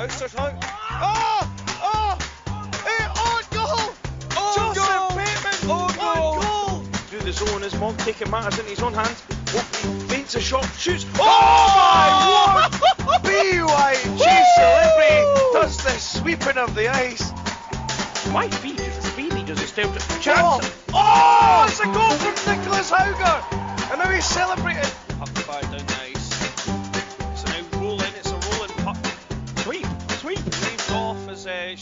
Outstretched hand. Oh! Oh! Hey, on goal! On Joseph goal! Bateman! On On goal! Through the zone as Monk taking matters into his own hands. Oakley feints a shot, shoots. Oh, oh my word! BYG celebrity does the sweeping of the ice. My feet is speedy, does it still Oh, chance? oh, it's a goal from Nicholas Hauger! And now he's celebrating.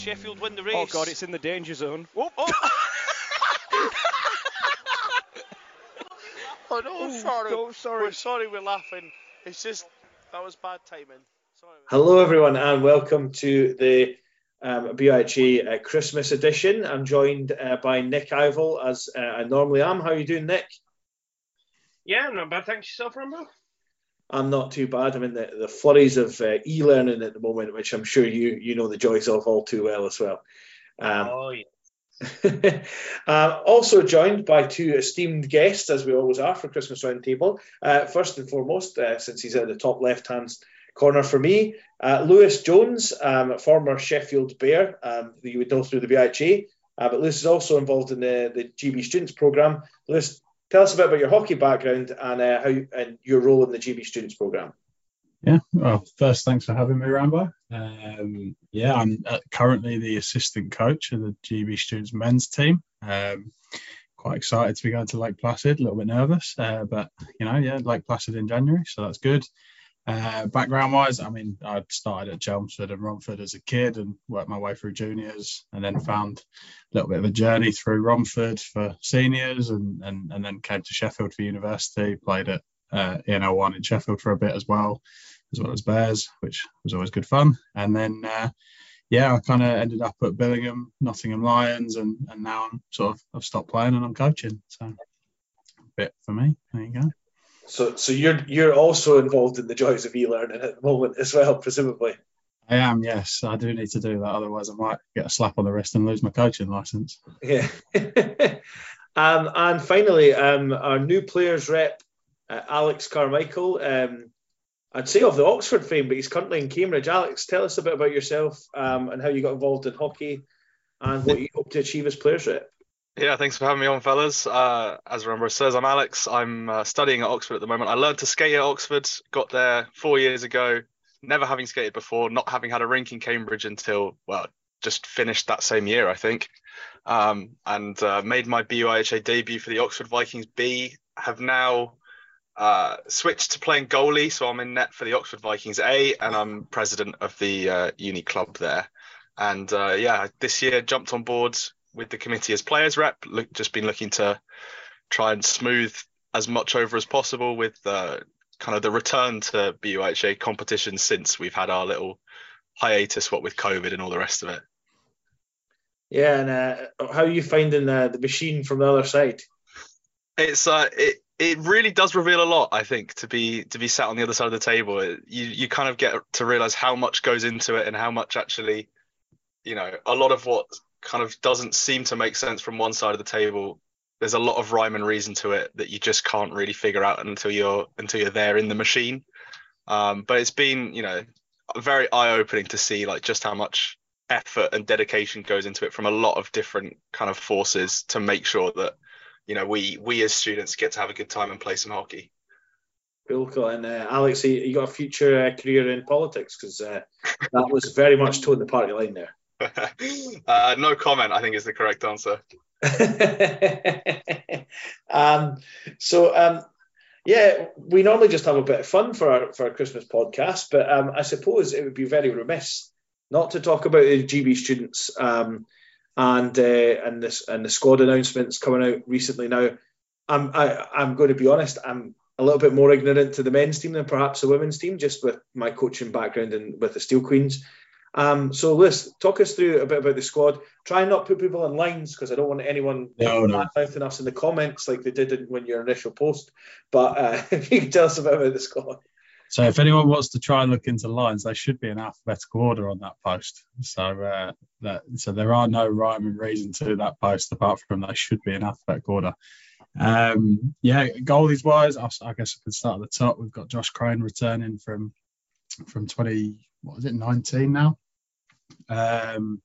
Sheffield win the race. Oh god, it's in the danger zone. Oh, oh. Oh no, Oh, sorry. no, sorry. We're sorry we're laughing. It's just, that was bad timing. Sorry. Hello, everyone, and welcome to the um, BUIHA uh, Christmas edition. I'm joined uh, by Nick Ivel, as uh, I normally am. How are you doing, Nick? Yeah, I'm not bad. Thanks yourself, Rambo. I'm not too bad. I'm in the, the flurries of uh, e-learning at the moment, which I'm sure you you know the joys of all too well as well. Um, oh, yeah. uh, also joined by two esteemed guests, as we always are for Christmas Roundtable. Uh, first and foremost, uh, since he's at the top left-hand corner for me, uh, Lewis Jones, um, former Sheffield Bear, um, you would know through the BUIHA, uh, but Lewis is also involved in the, the GB Students Programme. Lewis, tell us a bit about your hockey background and uh, how and your role in the GB Students Programme. Yeah, well, first, thanks for having me, Rambo. Um, yeah, I'm uh, currently the assistant coach of the GB Students men's team. Um, quite excited to be going to Lake Placid, a little bit nervous, uh, but you know, yeah, Lake Placid in January, so that's good. Uh, background wise, I mean, I started at Chelmsford and Romford as a kid and worked my way through juniors and then found a little bit of a journey through Romford for seniors and, and, and then came to Sheffield for university, played at uh, ENL1 in Sheffield for a bit as well, as well as Bears, which was always good fun. And then, uh, yeah, I kind of ended up at Billingham, Nottingham Lions, and, and now I'm sort of, I've stopped playing and I'm coaching. So, a bit for me. There you go. So, so you're you're also involved in the joys of e-learning at the moment as well, presumably. I am, yes. I do need to do that. Otherwise, I might get a slap on the wrist and lose my coaching license. Yeah. um, and finally, um, our new players rep, uh, Alex Carmichael. Um, I'd say of the Oxford fame, but he's currently in Cambridge. Alex, tell us a bit about yourself um, and how you got involved in hockey and what you hope to achieve as players rep. Yeah, thanks for having me on, fellas. Uh, as Rambo says, I'm Alex. I'm uh, studying at Oxford at the moment. I learned to skate at Oxford, got there four years ago, never having skated before, not having had a rink in Cambridge until, well, just finished that same year, I think. Um, and uh, made my BUIHA debut for the Oxford Vikings B. Have now uh, switched to playing goalie, so I'm in net for the Oxford Vikings A, and I'm president of the uh, uni club there. And uh, yeah, this year jumped on board with the committee as players rep. Look, just been looking to try and smooth as much over as possible with uh, kind of the return to BUIHA competition since we've had our little hiatus, what with COVID and all the rest of it. Yeah, and uh, how are you finding uh, the machine from the other side? It's uh, it it really does reveal a lot. I think to be to be sat on the other side of the table, it, you you kind of get to realize how much goes into it and how much actually, you know, a lot of what kind of doesn't seem to make sense from one side of the table. There's a lot of rhyme and reason to it that you just can't really figure out until you're until you're there in the machine. Um, but it's been, you know, very eye opening to see like just how much effort and dedication goes into it from a lot of different kind of forces to make sure that you know we we as students get to have a good time and play some hockey. Cool, cool. And uh, Alex, you, you got a future uh, career in politics because uh, that was very much toeing the party line there. uh, no comment, I think is the correct answer. um, so, um, yeah, we normally just have a bit of fun for our for our Christmas podcast, but um, I suppose it would be very remiss not to talk about the GB students um, and uh, and this and the squad announcements coming out recently. Now, I'm I, I'm going to be honest, I'm a little bit more ignorant to the men's team than perhaps the women's team, just with my coaching background and with the Steel Queens. Um, so, Liz, talk us through a bit about the squad. Try and not put people in lines because I don't want anyone No, no. mouthing us in the comments like they did in, when your initial post. But uh, if you tell us a bit about the squad. So if anyone wants to try and look into lines, they should be in alphabetical order on that post. So uh, that so there are no rhyme and reason to that post apart from they should be in alphabetical order. Um, yeah, goalies wise, I, I guess I could start at the top. We've got Josh Crane returning from from 20 what is it 19 now Um,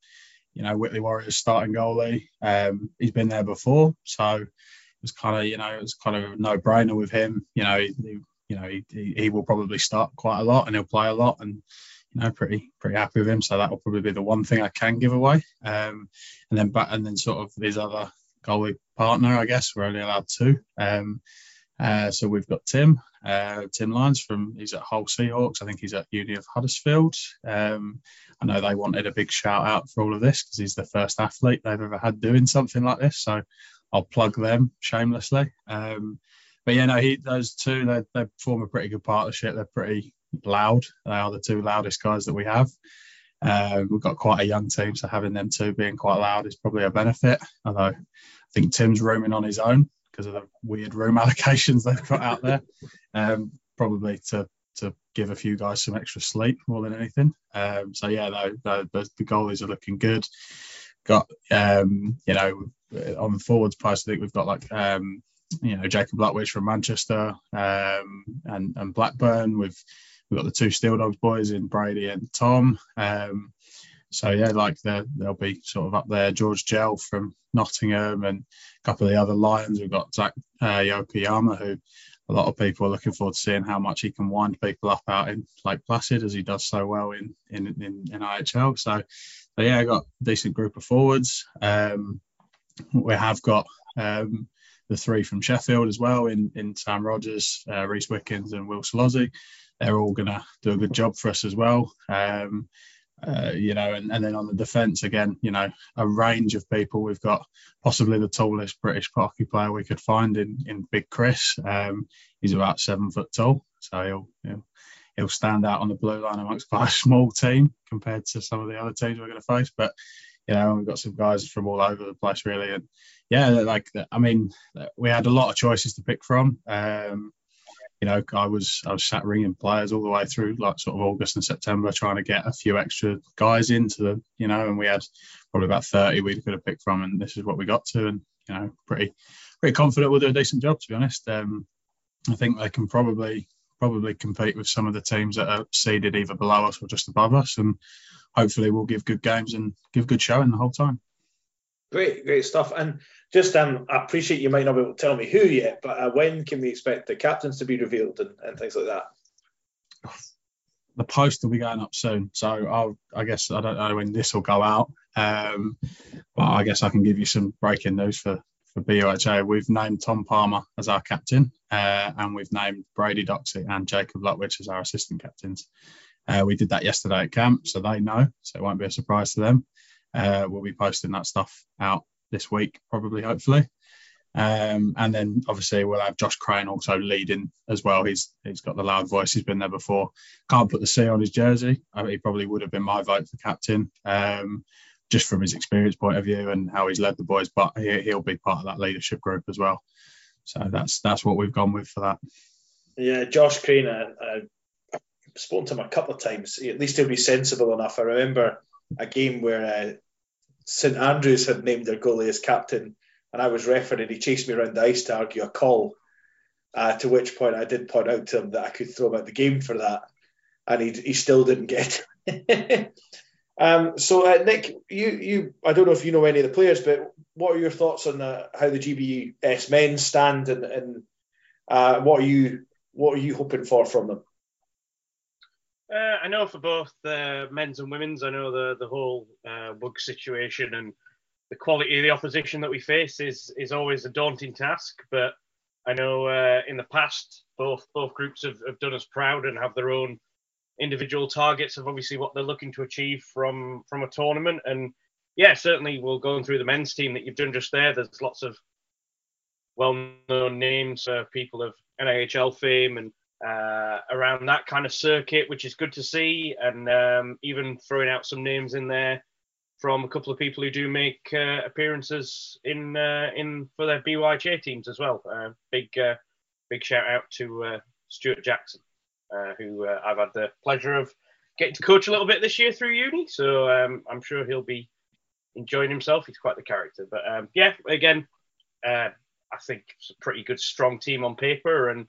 you know, Whitley Warriors starting goalie. Um, he's been there before, so it was kind of you know it was kind of no brainer with him. You know, he, you know he, he, will probably start quite a lot and he'll play a lot and you know pretty pretty happy with him. So that will probably be the one thing I can give away. Um, and then but and then sort of his other goalie partner, I guess we're only allowed two. Um, uh, so we've got Tim, uh, Tim Lyons from he's at Hull Seahawks. I think he's at Uni of Huddersfield. Um, I know they wanted a big shout out for all of this because he's the first athlete they've ever had doing something like this. So I'll plug them shamelessly. Um, but yeah, no, he those two they, they form a pretty good partnership. They're pretty loud. They are the two loudest guys that we have. Uh, we've got quite a young team, so having them two being quite loud is probably a benefit. Although I think Tim's rooming on his own because of the weird room allocations they've got out there. Um, probably to to give a few guys some extra sleep more than anything. Um, so yeah, the, the, the goalies are looking good. Got um, you know on the forwards post, I think we've got like um, you know Jacob Lutwich from Manchester um, and and Blackburn. We've we've got the two Steel Dogs boys in Brady and Tom. Um, so yeah, like they'll be sort of up there. George Gell from Nottingham and a couple of the other Lions. We've got Zach uh, Yokoyama, who a lot of people are looking forward to seeing how much he can wind people up out in Lake Placid as he does so well in in in, in IHL. So, so yeah, I got a decent group of forwards. Um, we have got um, the three from Sheffield as well in in Sam Rogers, uh, Reese Wickens, and Will Solozzi. They're all going to do a good job for us as well. Um, uh, you know, and, and then on the defence again, you know, a range of people. We've got possibly the tallest British hockey player we could find in in Big Chris. Um, he's about seven foot tall, so he'll, he'll he'll stand out on the blue line amongst quite a small team compared to some of the other teams we're going to face. But you know, we've got some guys from all over the place really, and yeah, like I mean, we had a lot of choices to pick from. Um, you know, I was I was sat ringing players all the way through like sort of August and September, trying to get a few extra guys into the, you know, and we had probably about 30 we could have picked from, and this is what we got to, and you know, pretty pretty confident we'll do a decent job to be honest. Um, I think they can probably probably compete with some of the teams that are seeded either below us or just above us, and hopefully we'll give good games and give good showing the whole time. Great, great stuff. And just um, I appreciate you might not be able to tell me who yet, but uh, when can we expect the captains to be revealed and, and things like that? The post will be going up soon, so I'll, I guess I don't know when this will go out, um, but I guess I can give you some breaking news for for BUIHA. We've named Tom Palmer as our captain, uh, and we've named Brady Doxey and Jacob Lutwich as our assistant captains. Uh, we did that yesterday at camp, so they know, so it won't be a surprise to them. Uh, we'll be posting that stuff out this week, probably, hopefully. Um, and then obviously we'll have Josh Crane also leading as well. He's he's got the loud voice. He's been there before. Can't put the C on his jersey. I mean, he probably would have been my vote for captain, um, just from his experience point of view and how he's led the boys. But he, he'll be part of that leadership group as well. So that's that's what we've gone with for that. Yeah, Josh Crane. I've spoken to him a couple of times. At least he'll be sensible enough. I remember a game where uh, St Andrews had named their goalie as captain, and I was refereeing. He chased me around the ice to argue a call. Uh, to which point I did point out to him that I could throw him out the game for that, and he, he still didn't get. um, so uh, Nick, you you I don't know if you know any of the players, but what are your thoughts on uh, how the GBS men stand, and, and uh, what are you what are you hoping for from them? Uh, I know for both uh, men's and women's, I know the the whole uh, bug situation and the quality of the opposition that we face is is always a daunting task. But I know uh, in the past, both both groups have, have done us proud and have their own individual targets of obviously what they're looking to achieve from from a tournament. And yeah, certainly we'll go through the men's team that you've done just there. There's lots of well-known names, uh, people of NIHL fame and uh, around that kind of circuit, which is good to see. And um, even throwing out some names in there from a couple of people who do make uh, appearances in uh, in for their BYJ teams as well. Uh, big uh, big shout out to uh, Stuart Jackson, who I've had the pleasure of getting to coach a little bit this year through uni. So um, I'm sure he'll be enjoying himself. He's quite the character. But um, yeah, again, I think it's a pretty good, strong team on paper, and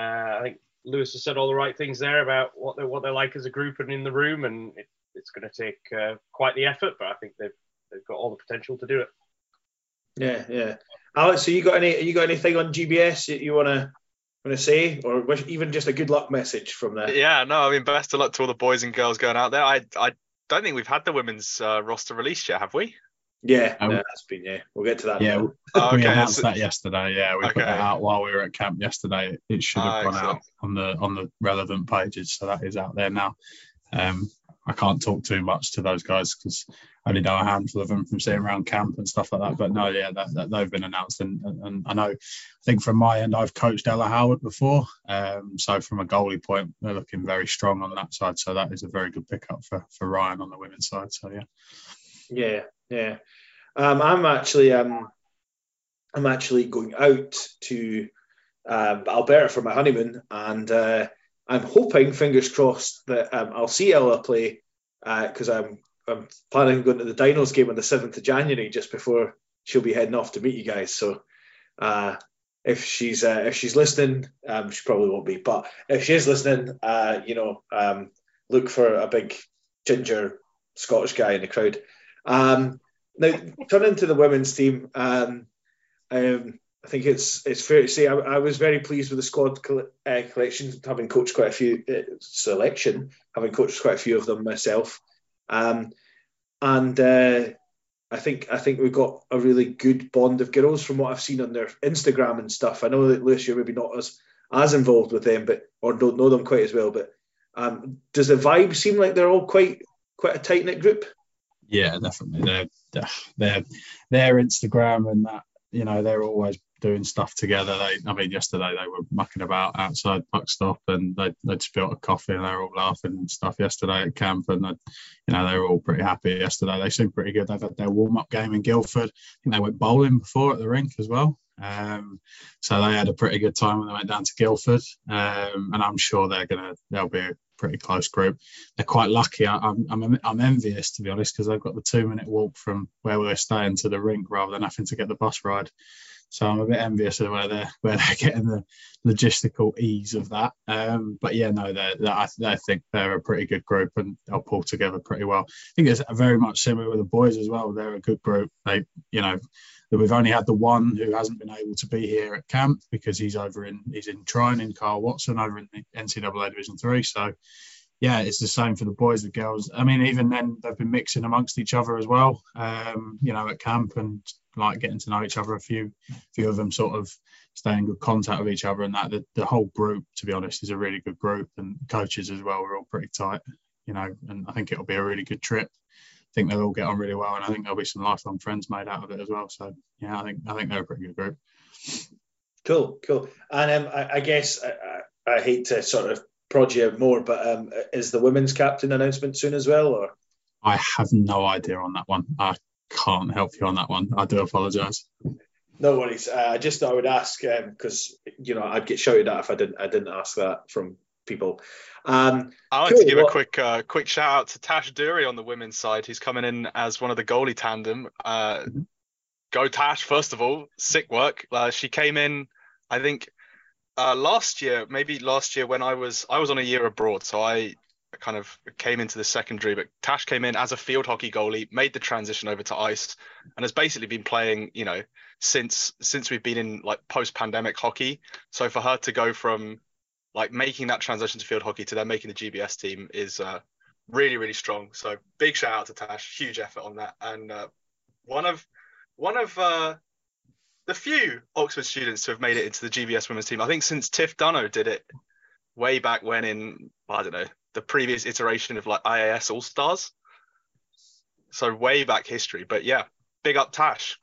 I think Lewis has said all the right things there about what they're what they're like as a group and in the room, and it, it's going to take uh, quite the effort, but I think they've they've got all the potential to do it. Yeah, yeah. Alex, so you got any? You got anything on GBS that you want to want to say, or wish, even just a good luck message from there? Yeah, no, I mean, best of luck to all the boys and girls going out there. I I don't think we've had the women's uh, roster released yet, have we? Yeah, Um, no, that's been yeah. We'll get to that. Yeah, now. Oh, we announced that yesterday. Yeah, we put Okay. that out while we were at camp yesterday. It should have Ah, gone excellent. out on the on the relevant pages, so that is out there now. Um, I can't talk too much to those guys because I only know a handful of them from sitting around camp and stuff like that. But no, yeah, that, that they've been announced, and, and, and I know. I think from my end, I've coached Ella Howard before, um, so from a goalie point, they're looking very strong on that side. So that is a very good pickup for for Ryan on the women's side. So yeah. Yeah, yeah. Um, I'm actually um, I'm actually going out to um, Alberta for my honeymoon, and uh, I'm hoping, fingers crossed, that um, I'll see Ella play because I'm I'm planning on going to the Dinos game on the seventh of January, just before she'll be heading off to meet you guys. So. Uh, if she's uh, if she's listening, um, she probably won't be. But if she is listening, uh, you know, um, look for a big ginger Scottish guy in the crowd. Um, now, turning to the women's team, um, um, I think it's it's fair to say I, I was very pleased with the squad uh, collection, having coached quite a few uh, selection, having coached quite a few of them myself, um, and uh, I think I think we've got a really good bond of girls from what I've seen on their Instagram and stuff. I know that Lewis, you're maybe not as as involved with them, but or don't know them quite as well. But um, does the vibe seem like they're all quite quite a tight knit group? Yeah, definitely. Their their their Instagram and that, you know, they're always doing stuff together. They, I mean, yesterday they were mucking about outside puck stop and they they'd spilt a coffee and they were all laughing and stuff yesterday at camp and they, you know they were all pretty happy yesterday. They seemed pretty good. They've had their warm up game in Guildford. I think they went bowling before at the rink as well. Um, so they had a pretty good time when they went down to Guildford, um, and I'm sure they're gonna they'll be pretty close group. They're quite lucky. I, I'm, I'm I'm envious to be honest because I've got the two minute walk from where we're staying to the rink rather than having to get the bus ride. So I'm a bit envious of where they're where they're getting the logistical ease of that. Um, but yeah, no, they're, I, I think they're a pretty good group and they'll pull together pretty well. I think it's very much similar with the boys as well. They're a good group. They, you know, we've only had the one who hasn't been able to be here at camp because he's over in he's in training, Carl Watson over in the NCAA Division Three. So yeah, it's the same for the boys, the girls. I mean, even then they've been mixing amongst each other as well. Um, you know, at camp and like getting to know each other. A few, few of them sort of stay in good contact with each other, and that the, the whole group, to be honest, is a really good group, and coaches as well. We're all pretty tight, you know, and I think it'll be a really good trip. I think they'll all get on really well, and I think there'll be some lifelong friends made out of it as well. So yeah, I think I think they're a pretty good group. Cool, cool. And um, I, I guess I, I, I hate to sort of prod you more, but um, is the women's captain announcement soon as well, or? I have no idea on that one. I can't help you on that one. I do apologise. No worries. Uh, I just I would ask because you know I'd get shouted at if I didn't I didn't ask that from people. Um, I like Cool, to give well- a quick uh, quick shout out to Tash Dury on the women's side, who's coming in as one of the goalie tandem. Uh, go Tash, first of all, sick work. Uh, she came in, I think, uh, last year, maybe last year when I was I was on a year abroad, so I kind of came into the secondary. But Tash came in as a field hockey goalie, made the transition over to ice, and has basically been playing, you know, since since we've been in like post pandemic hockey. So for her to go from like making that transition to field hockey to then making the GBS team is uh, really really strong. So big shout out to Tash, huge effort on that, and uh, one of one of uh, the few Oxford students to have made it into the GBS women's team. I think since Tiff Dunno did it way back when in I don't know the previous iteration of like IAS All Stars. So way back history, but yeah, big up Tash.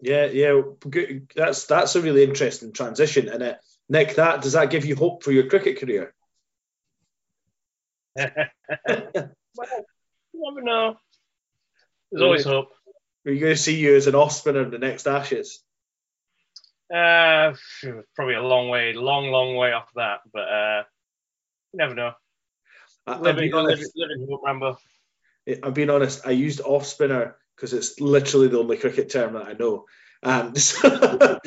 yeah, yeah, good. That's that's a really interesting transition, and it, Nick, that does that give you hope for your cricket career? well, you never know. There's always hope. Are you going to see you as an off spinner in the next Ashes? Uh, probably a long way, long, long way off that, but uh, you never know. I, I'm, being honest, living hope, Rambo. I'm being honest. I used off spinner because it's literally the only cricket term that I know. Um, so,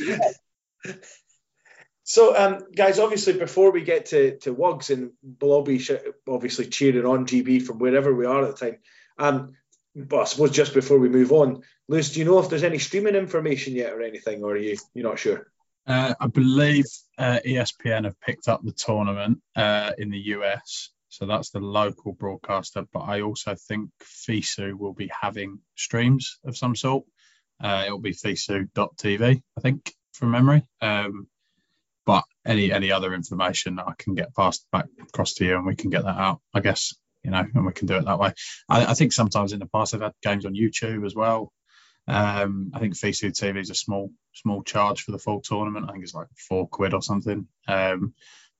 So, um, guys, obviously, before we get to, to Wugs, and we'll all be sh- obviously cheering on GB from wherever we are at the time. Um, but I suppose just before we move on, Lewis, do you know if there's any streaming information yet or anything, or are you you're not sure? Uh, I believe uh, ESPN have picked up the tournament uh, in the US, so that's the local broadcaster. But I also think FISU will be having streams of some sort. Uh, it'll be FISU.tv, I think, from memory. Um, but any any other information I can get passed back across to you, and we can get that out. I guess you know, and we can do it that way. I, I think sometimes in the past I've had games on YouTube as well. Um, I think FISU TV is a small small charge for the full tournament. I think it's like four quid or something. Um,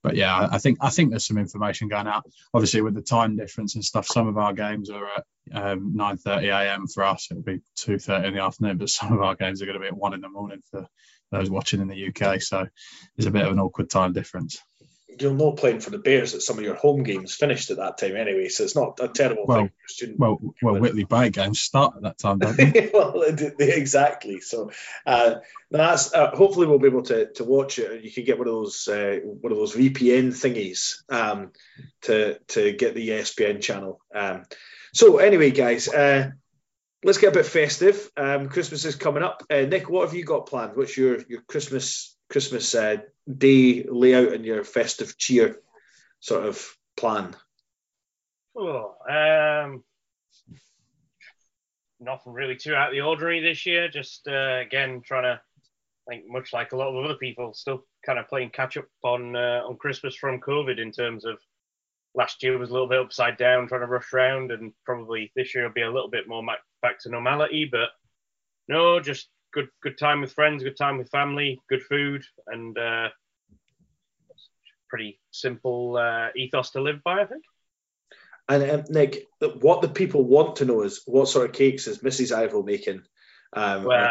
but yeah, I, think I think there's some information going out. Obviously, with the time difference and stuff, some of our games are at um, 9:30 a.m. for us. It'll be 2:30 in the afternoon, but some of our games are going to be at one in the morning for those watching in the UK. So there's a bit of an awkward time difference you'll know playing for the Bears that some of your home games finished at that time anyway, so it's not a terrible well, thing. Student. Well, well, Whitley Bay games start at that time, don't they? well, exactly. So uh, that's uh, hopefully we'll be able to, to watch it. And you can get one of those uh, one of those VPN thingies um, to to get the ESPN channel. Um, so anyway, guys. Uh, let's get a bit festive. Um, Christmas is coming up. Uh, Nick, what have you got planned? What's your your Christmas Christmas uh, day layout and your festive cheer sort of plan? Oh, um, nothing really too out of the ordinary this year. Just uh, again trying to, I think, much like a lot of other people, still kind of playing catch up on uh, on Christmas from COVID in terms of last year was a little bit upside down, trying to rush around, and probably this year will be a little bit more back to normality. But no, just good good time with friends, good time with family, good food, and uh, pretty simple uh, ethos to live by, I think. And um, Nick, what the people want to know is what sort of cakes is Mrs. Ivo making? Um, well,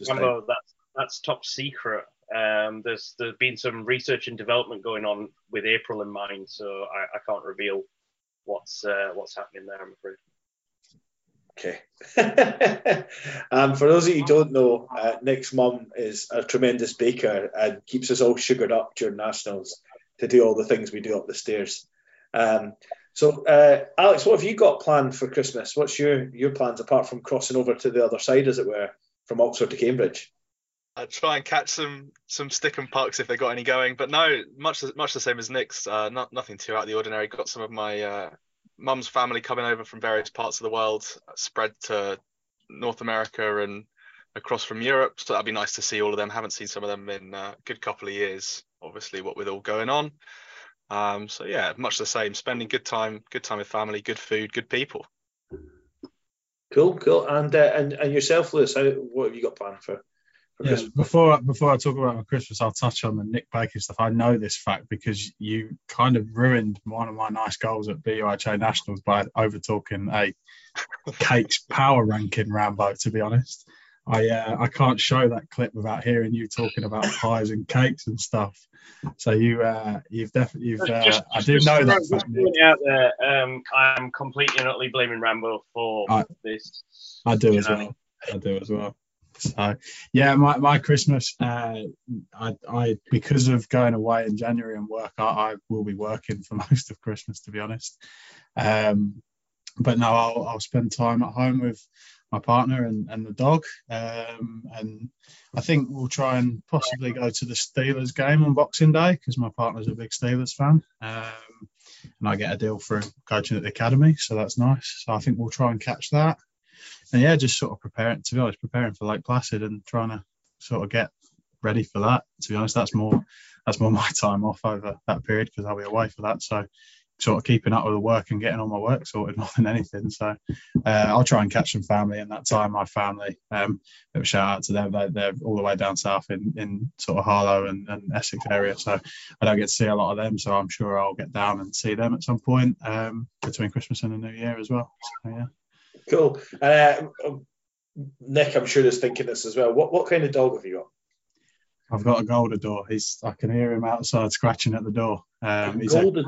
remember that's that's top secret. Um, there's there's been some research and development going on with April in mind, so I, I can't reveal what's uh, what's happening there. I'm afraid. Okay. um, for those of you who don't know, uh, Nick's mum is a tremendous baker and keeps us all sugared up during nationals to do all the things we do up the stairs. Um, so, uh, Alex, what have you got planned for Christmas? What's your your plans apart from crossing over to the other side, as it were, from Oxford to Cambridge? I try and catch some some stick and pucks if they got any going, but no, much much the same as Nick's. Uh, not nothing too out of the ordinary. Got some of my uh, mum's family coming over from various parts of the world, spread to North America and across from Europe. So that'd be nice to see all of them. Haven't seen some of them in a good couple of years. Obviously, what with all going on. Um, so yeah, much the same. Spending good time, good time with family, good food, good people. Cool, cool. And uh, and and yourself, Lewis, how, what have you got planned for Yes, before before I talk about my Christmas, I'll touch on the Nick Baker stuff. I know this fact because you kind of ruined one of my nice goals at BUIHA Nationals by over talking a cakes power ranking Rambo. To be honest, I uh, I can't show that clip without hearing you talking about pies and cakes and stuff. So you uh, you've definitely you've uh, just, I do know that. Fact, out there, um, I'm completely and utterly blaming Rambo for I, this. I do as know. well. I do as well. So yeah, my, my Christmas, uh, I, I because of going away in January and work, I, I will be working for most of Christmas to be honest. Um, but no, I'll, I'll spend time at home with my partner and, and the dog. Um, and I think we'll try and possibly go to the Steelers game on Boxing Day because my partner's a big Steelers fan. Um, and I get a deal for coaching at the academy, so that's nice. So I think we'll try and catch that and yeah, just sort of preparing. To be honest, preparing for Lake Placid and trying to sort of get ready for that. To be honest, that's more that's more my time off over that period because I'll be away for that. So sort of keeping up with the work and getting all my work sorted more than anything. So uh, I'll try and catch some family in that time. My family, um, shout out to them. They, they're all the way down south in, in sort of Harlow and, and, Essex area. So I don't get to see a lot of them. So I'm sure I'll get down and see them at some point um, between Christmas and the New Year as well. So yeah. Cool. Uh, Nick, I'm sure is thinking this as well. What what kind of dog have you got? I've got a Golden He's I can hear him outside scratching at the door. Um, he's Golden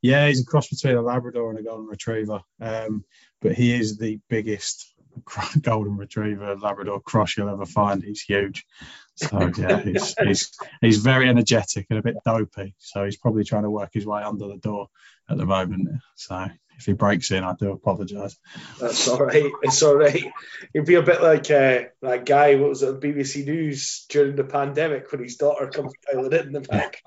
Yeah, he's a cross between a Labrador and a Golden Retriever. Um, but he is the biggest golden retriever, Labrador cross you'll ever find. He's huge. So yeah, he's he's he's very energetic and a bit dopey. So he's probably trying to work his way under the door at the moment. So if he breaks in, I do apologise. That's all right. It's all right. He'd be a bit like uh, that guy. What was it? BBC News during the pandemic when his daughter comes piling in the back.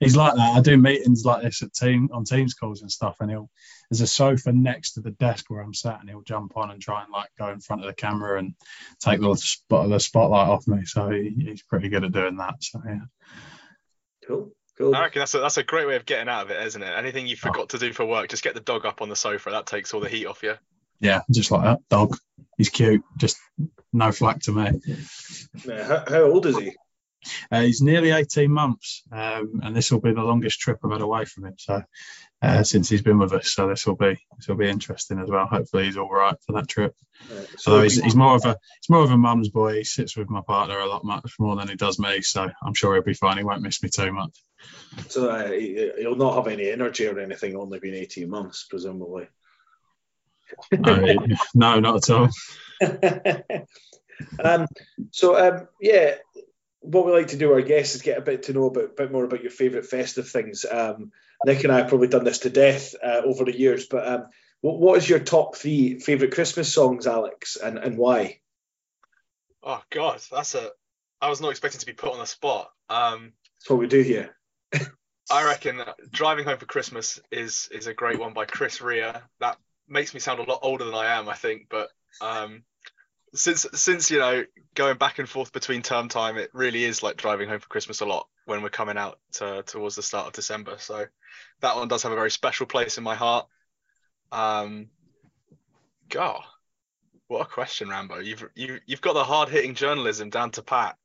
He's like that. I do meetings like this at team on Teams calls and stuff, and he'll there's a sofa next to the desk where I'm sat, and he'll jump on and try and like go in front of the camera and take the spot the spotlight off me. So he, he's pretty good at doing that. So yeah. Cool. Cool. I reckon that's a, that's a great way of getting out of it, isn't it? Anything you forgot to do for work, just get the dog up on the sofa. That takes all the heat off you. Yeah, just like that. Dog. He's cute. Just no flack to me. Yeah, how, how old is he? Uh, he's nearly 18 months, um, and this will be the longest trip I've had away from him. So, uh, since he's been with us, so this will be this will be interesting as well. Hopefully, he's all right for that trip. Right, So he's, he's more of a he's more of a mum's boy. He sits with my partner a lot much more than he does me. So I'm sure he'll be fine. He won't miss me too much. So uh, he- he'll not have any energy or anything, only been 18 months, presumably. No, no, not at all. um, so, um, yeah, what we like to do, our guests, is get a bit to know a bit, bit more about your favourite festive things. Um, Nick and I have probably done this to death uh, over the years, but um, what, what is your top three favourite Christmas songs, Alex, and, and why? Oh God, that's a. I was not expecting to be put on the spot. Um, That's what we do here. I reckon that driving home for Christmas is is a great one by Chris Rea. That makes me sound a lot older than I am, I think. But um, since since you know going back and forth between term time, it really is like driving home for Christmas a lot when we're coming out to, towards the start of December. So that one does have a very special place in my heart. Um, God, what a question, Rambo. You've you you've got the hard hitting journalism down to pat.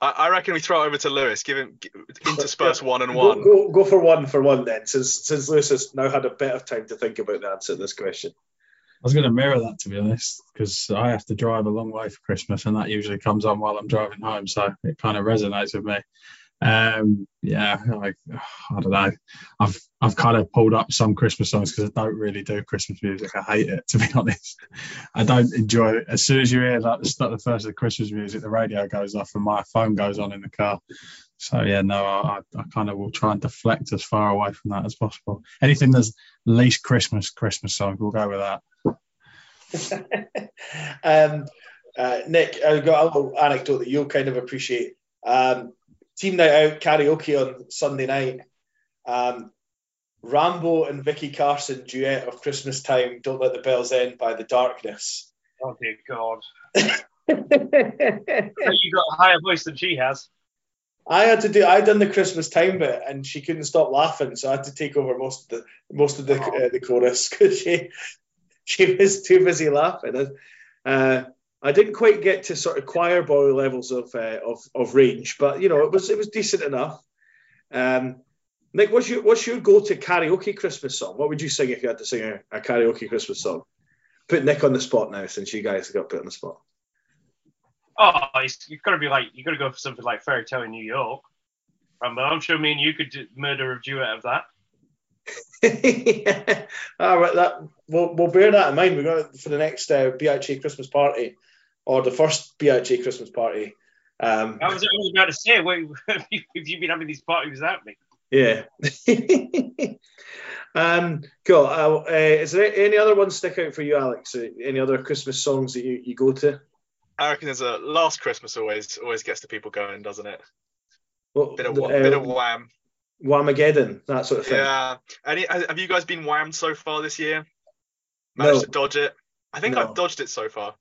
I, I reckon we throw it over to Lewis. Give him g- intersperse one and Go, one. go, go for one for one then, since since Lewis has now had a bit of time to think about the answer to this question. I was going to mirror that to be honest, because I have to drive a long way for Christmas, and that usually comes on while I'm driving home, so it kind of resonates with me. Um, yeah, I, I don't know. I've I've kind of pulled up some Christmas songs because I don't really do Christmas music. I hate it to be honest. I don't enjoy it. As soon as you hear like the start the first of the Christmas music, the radio goes off and my phone goes on in the car. So yeah, no, I, I kind of will try and deflect as far away from that as possible. Anything that's least Christmas Christmas songs, we'll go with that. um, uh, Nick, I've got a little anecdote that you'll kind of appreciate. Um, team night out karaoke on Sunday night. Um, Rambo and Vicky Carson duet of Christmas time. Don't let the bells end by the darkness. Oh dear God! You got a higher voice than she has. I had to do. I done the Christmas time bit, and she couldn't stop laughing, so I had to take over most of the most of the uh, the chorus because she she was too busy laughing. Uh, I didn't quite get to sort of choir boy levels of uh, of of range, but you know it was it was decent enough. Um, Nick, what's your what's your go to karaoke Christmas song? What would you sing if you had to sing a, a karaoke Christmas song? Put Nick on the spot now, since you guys got put on the spot. Oh, you've got to be like you've got to go for something like Fairy Tale in New York. Rambo, I'm sure me and you could do, murder a duet of that. All right, that we'll, we'll bear that in mind. We're going for the next uh, BHA Christmas party, or the first BHA Christmas party. Um, I was, I was about to say, wait, have you been having these parties without me? yeah. um, cool. Uh, uh, is there any other ones stick out for you, Alex? Uh, Any other Christmas songs that you, you go to? I reckon there's a last Christmas always always gets the people going, doesn't it? Well, Bit of the, wha- bit of uh, wham. Whamageddon, that sort of thing. Yeah. Any have you guys been whammed so far this year? Managed No. to dodge it? I think No. I've dodged it so far.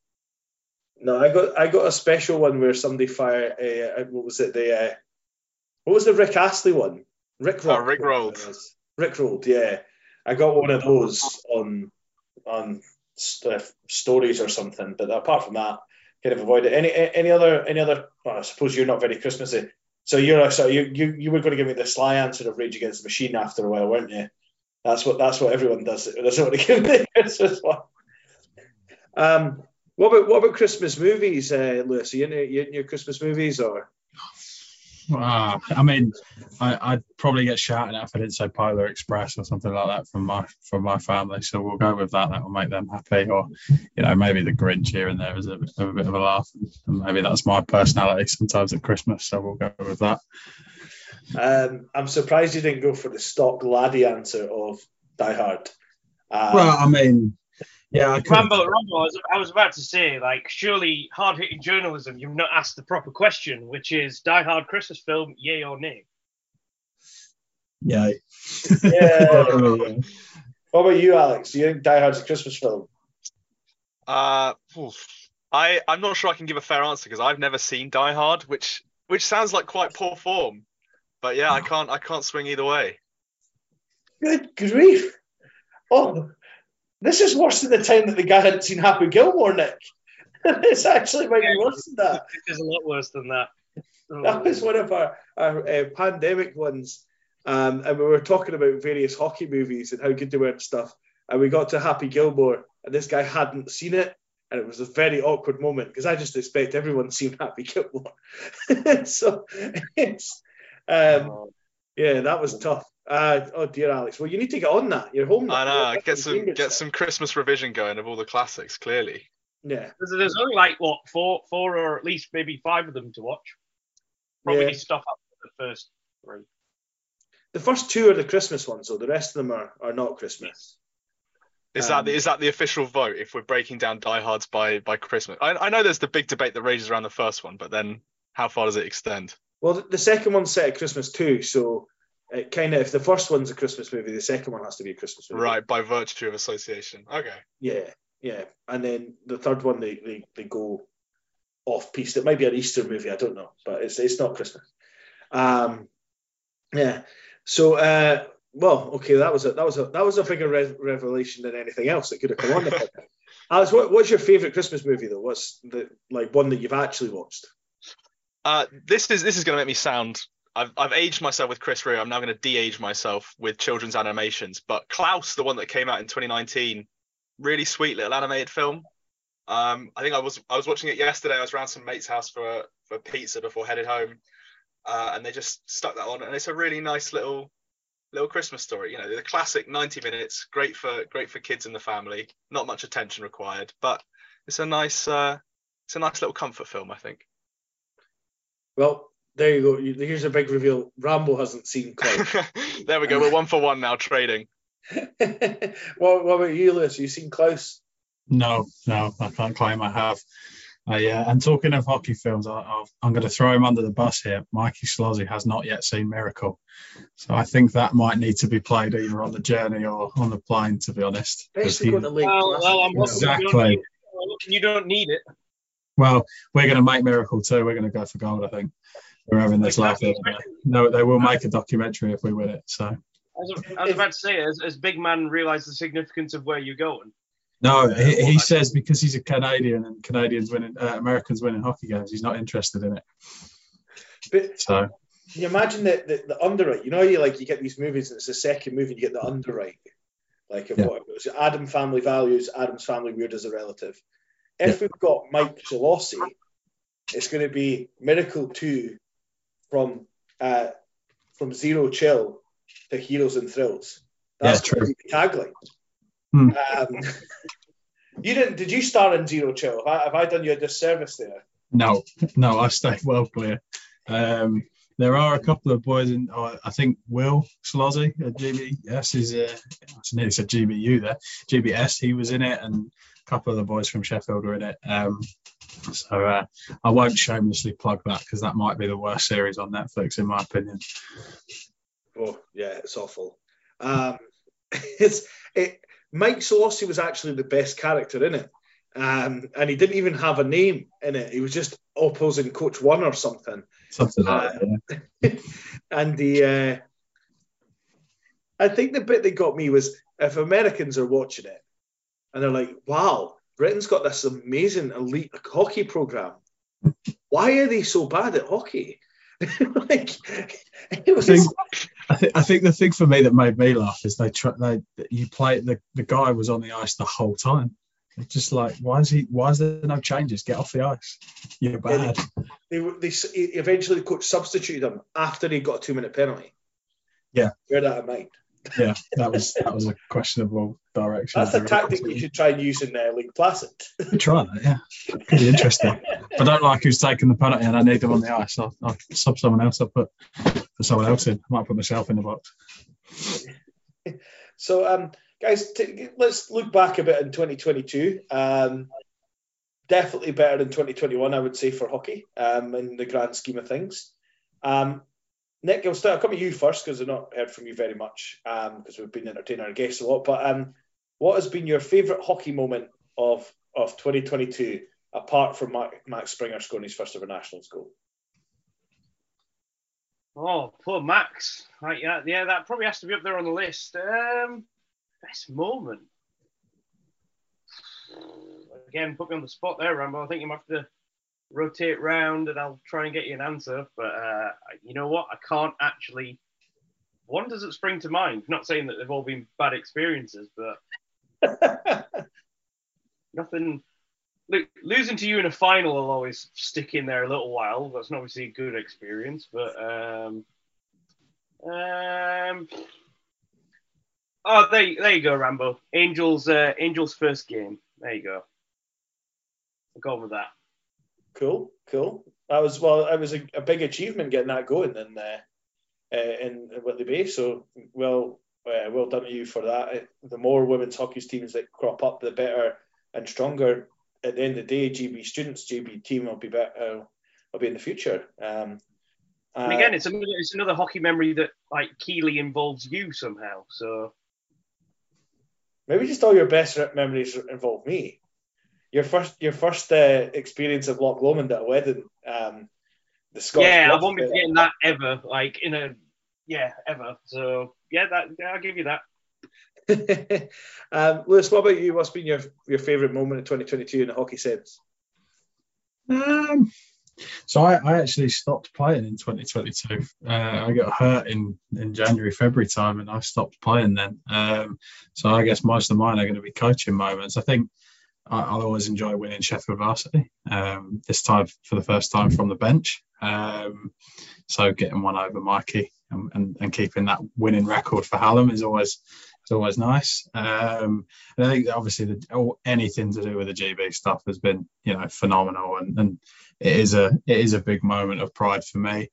No, I got I got a special one where somebody fired. Uh, what was it? The uh, what was the Rick Astley one? Rick Oh, Rick rolled. Rick rolled. Yeah, I got one of those on on st- uh, stories or something. But apart from that, kind of avoid it. Any any other any other? Well, I suppose you're not very Christmassy. So you're so you you you were going to give me the sly answer of Rage Against the Machine after a while, weren't you? That's what that's what everyone does. It doesn't want to give me the Christmas one. Um, what about what about Christmas movies, uh, Lewis? Are you into, you into your Christmas movies or? Ah, I mean, I, I'd probably get shouted at if I didn't say Polar Express or something like that from my from my family. So we'll go with that. That will make them happy. Or, you know, maybe the Grinch here and there is a, bit- a bit of a laugh. And maybe that's my personality sometimes at Christmas. So we'll go with that. Um, I'm surprised you didn't go for the stock laddie answer of Die Hard. Um, Well, I mean, yeah, I. Rambo, Rambo, I was, I was about to say, like, surely hard hitting journalism, you've not asked the proper question, which is Die Hard Christmas film, yay or nay? Yeah. yeah. what about you, Alex? Do you think Die Hard's a Christmas film? Uh, oof. I I'm not sure I can give a fair answer because I've never seen Die Hard, which which sounds like quite poor form. But yeah, I can't I can't swing either way. Good grief! Oh, this is worse than the time that the guy hadn't seen Happy Gilmore, Nick. it's actually might be worse than that. It is a lot worse than that. That was one of our, our uh, pandemic ones. Um, and we were talking about various hockey movies and how good they were and stuff. And we got to Happy Gilmore, and this guy hadn't seen it. And it was a very awkward moment because I just expect everyone seen Happy Gilmore. so it's, um, yeah, that was tough. Uh, oh dear, Alex. Well, you need to get on that. You're home. now. I know. Get some get now. some Christmas revision going of all the classics. Clearly. Yeah. There's, there's only like, what, four, four or at least maybe five of them to watch. Probably Yeah. stuff up the first three. The first two are the Christmas ones, though. The rest of them are, are not Christmas. Is Um, that the, is that the official vote? If we're breaking down Die Hards by by Christmas, I, I know there's the big debate that rages around the first one, but then how far does it extend? Well, the- the second one's set at Christmas too, so it kind of if the first one's a Christmas movie, the second one has to be a Christmas movie. Right, by virtue of association. Okay. Yeah, yeah. And then the third one, they they, they go off piece. It might be an Easter movie, I don't know, but it's it's not Christmas. Um, yeah. So, uh, well, okay, that was a that was a that was a bigger re- revelation than anything else that could have come on the. Alex, what, what's your favourite Christmas movie though? What's the like one that you've actually watched? Uh, this is this is going to make me sound. I've I've aged myself with Chris Rea. I'm now going to de-age myself with children's animations. But Klaus, the one that came out in 2019, really sweet little animated film. Um, I think I was I was watching it yesterday. I was around some mate's house for for pizza before headed home, uh, and they just stuck that on, and it's a really nice little little Christmas story. You know, the classic 90 minutes, great for great for kids and the family. Not much attention required, but it's a nice uh, it's a nice little comfort film. I think. Well, there you go. Here's a big reveal. Rambo hasn't seen Klaus. there we go. We're one for one now trading. what, what about you, Lewis? You seen Klaus? No, no, I can't claim I have. Uh, yeah, and talking of hockey films, I, I'll, I'm going to throw him under the bus here. Mikey Slozzy has not yet seen Miracle, so I think that might need to be played either on the journey or on the plane. To be honest, Especially he- going to Well, well, I'm hoping you don't Exactly. need it. I'm hoping You don't need it. well, we're going to make Miracle too. We're going to go for gold. I think we're having this laugh. Exactly. No, they will make a documentary if we win it. So I was, I was about to say, as, as big man realised the significance of where you're going. no, he, he says because he's a Canadian and Canadians winning, uh, Americans winning hockey games, he's not interested in it. But So can you imagine the, the, the underwrite? You know, you like you get these movies, and it's the second movie, and you get the underwrite. Like if Yeah. what it was Adam family values, Adam's family weird as a relative. If we've got Mike Solossi, it's going to be Miracle Two from uh, from Zero Chill to Heroes and Thrills. That's Yeah, going to be the tagline. Hmm. Um, you didn't? Did you star in Zero Chill? Have I, have I done you a disservice there? No, no, I stay well clear. Um, there are a couple of boys in. Oh, I think Will Slozzy at GBS is. Uh, I nearly said GBU there. GBS, he was in it, and a couple of the boys from Sheffield were in it. Um, so uh, I won't shamelessly plug that because that might be the worst series on Netflix, in my opinion. Oh yeah, it's awful. Um, it's it. Mike Solossi was actually the best character in it, um, and he didn't even have a name in it. He was just opposing Coach One or something. Something like that. yeah. and the, uh, I think the bit that got me was if Americans are watching it, and they're like, "Wow, Britain's got this amazing elite hockey program. Why are they so bad at hockey?" like it was. I think, I, th- I think the thing for me that made me laugh is they try they you play the, the guy was on the ice the whole time. It's just like, why is he? Why is there no changes? Get off the ice. You're bad. They, they eventually the coach substituted him after he got a two minute penalty. Yeah, bear that in mind. Yeah, that was that was a questionable direction. That's a tactic you should try and use in uh, Lake Placid. try that, yeah. Be interesting. I don't like who's taking the penalty and I need them on the ice, I'll, I'll sub someone else. I'll put for someone else in. I might put myself in the box. so, um, guys, t- let's look back a bit in 2022. Um, definitely better than 2021, I would say, for hockey um, in the grand scheme of things. Um, Nick, I'll start. I'll come to you first because I've not heard from you very much because um, we've been entertaining our guests a lot. But um, what has been your favourite hockey moment of of 2022 apart from Max Springer scoring his first ever nationals goal? Oh, poor Max. Right, yeah, yeah, that probably has to be up there on the list. Um, best moment. Again, put me on the spot there, Rambo. I think you might have to rotate round and I'll try and get you an answer. But uh, you know what? I can't actually. One doesn't spring to mind. not saying that they've all been bad experiences, but nothing. Look, losing to you in a final will always stick in there a little while. That's not obviously a good experience, but um, um, oh, there, there you go, Rambo. Angels, uh, Angels' first game. There you go. I'll go with that. Cool, cool. That was well. That was a, a big achievement getting that going in uh, uh, in Whitley Bay. So well, uh, well done to you for that. The more women's hockey teams that crop up, the better and stronger. At the end of the day, GB students, GB team will be better. Uh, will be in the future. Um, and again, it's another it's another hockey memory that like Keighley involves you somehow. So maybe just all your best memories involve me your first your first uh, experience of Loch Lomond at a wedding. Um, the Scottish yeah, I won't be forgetting that ever. Like in a yeah, ever. So yeah, that yeah, I'll give you that. um, Lewis, what about you? What's been your your favourite moment of 2022 in the hockey sense? Um, so I, I actually stopped playing in 2022. Uh, I got hurt in, in January, February time, and I stopped playing then. Um, so I guess most of mine are going to be coaching moments. I think I, will always enjoy winning Sheffield Varsity. Um, this time for the first time from the bench. Um, so getting one over Mikey and, and, and, keeping that winning record for Hallam is always is always nice. Um, and I think obviously the, anything to do with the GB stuff has been you know phenomenal and, and it is a it is a big moment of pride for me.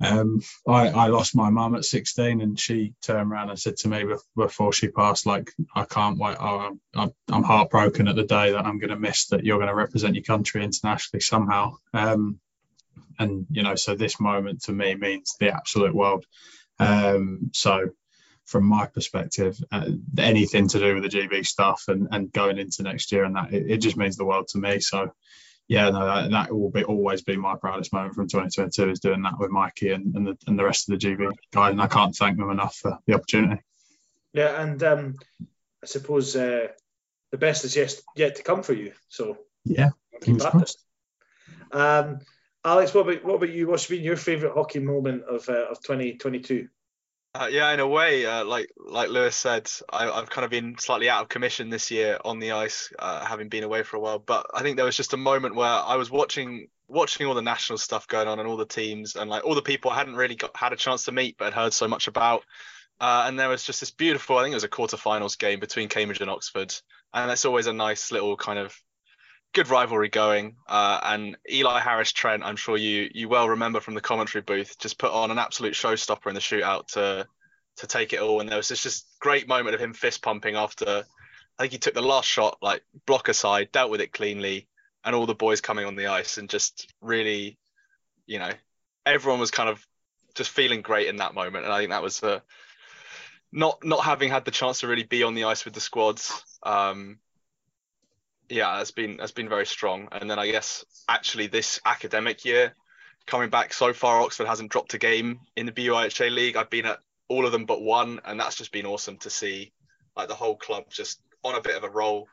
Um, I, I lost my mum at 16 and she turned around and said to me before she passed, like, I can't wait. Oh, I'm, I'm heartbroken at the day that I'm going to miss that you're going to represent your country internationally somehow. Um, and, you know, so this moment to me means the absolute world. Um, so from my perspective, uh, anything to do with the GB stuff and, and going into next year and that, it, it just means the world to me. So, yeah, no, that, that, will be always be my proudest moment from 2022 is doing that with Mikey and, and, the, and the rest of the GB guys, and I can't thank them enough for the opportunity. Yeah, and um, I suppose uh, the best is yet yet to come for you. So yeah, keep at this. Um, Alex, what about what about you? What's been your favourite hockey moment of uh, of 2022? Uh, yeah, in a way, uh, like like Lewis said, I, have kind of been slightly out of commission this year on the ice, uh, having been away for a while. But I think there was just a moment where I was watching watching all the national stuff going on and all the teams and like all the people I hadn't really got had a chance to meet but had heard so much about. Uh, and there was just this beautiful, I think it was a quarterfinals game between Cambridge and Oxford, and that's always a nice little kind of good rivalry going. Uh, and Eli Harris Trent, I'm sure you you well remember from the commentary booth, just put on an absolute showstopper in the shootout to to take it all. And there was this just great moment of him fist pumping after I think he took the last shot, like block aside, dealt with it cleanly, and all the boys coming on the ice and just really, you know, everyone was kind of just feeling great in that moment. And I think that was uh, not not having had the chance to really be on the ice with the squads. Um, yeah, that's been that's been very strong. And then I guess actually this academic year, coming back so far, Oxford hasn't dropped a game in the BUIHA league. I've been at all of them but one, and that's just been awesome to see, like the whole club just on a bit of a roll,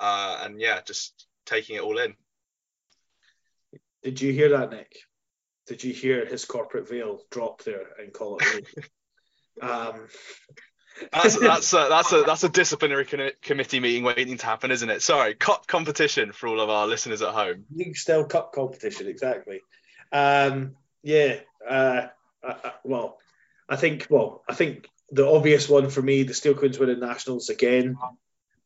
uh, and yeah, just taking it all in. Did you hear that, Nick? Did you hear his corporate veil drop there and call it? um, That's that's a, that's a that's a disciplinary con- committee meeting waiting to happen, isn't it? Sorry, cup competition for all of our listeners at home. League style cup competition, exactly. Um, yeah. Uh, uh, uh, well, I think. Well, I think the obvious one for me, the Steel Queens winning nationals again.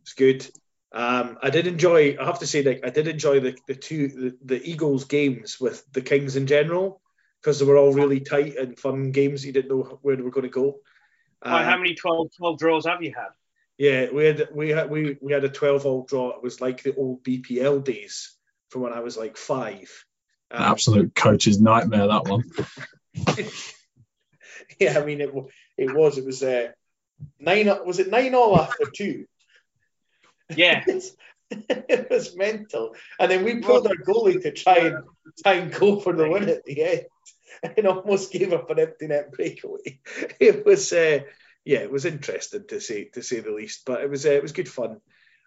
It's good. Um, I did enjoy. I have to say, like I did enjoy the the two the, the Eagles games with the Kings in general because they were all really tight and fun games. You didn't know where they were going to go. Why, Uh, how many 12, 12 draws have you had? yeah, we had we had we, we had a twelve all draw. It was like the old BPL days from when I was like five. An Um, absolute coach's nightmare, that one. yeah, I mean it. It was. It was uh, nine. Was it nine all after two? Yeah. it was mental. And then we pulled our goalie to try and try and go for the win at the end, and almost gave up an empty net breakaway. It was, uh, yeah, it was interesting to say to say the least, but it was uh, it was good fun.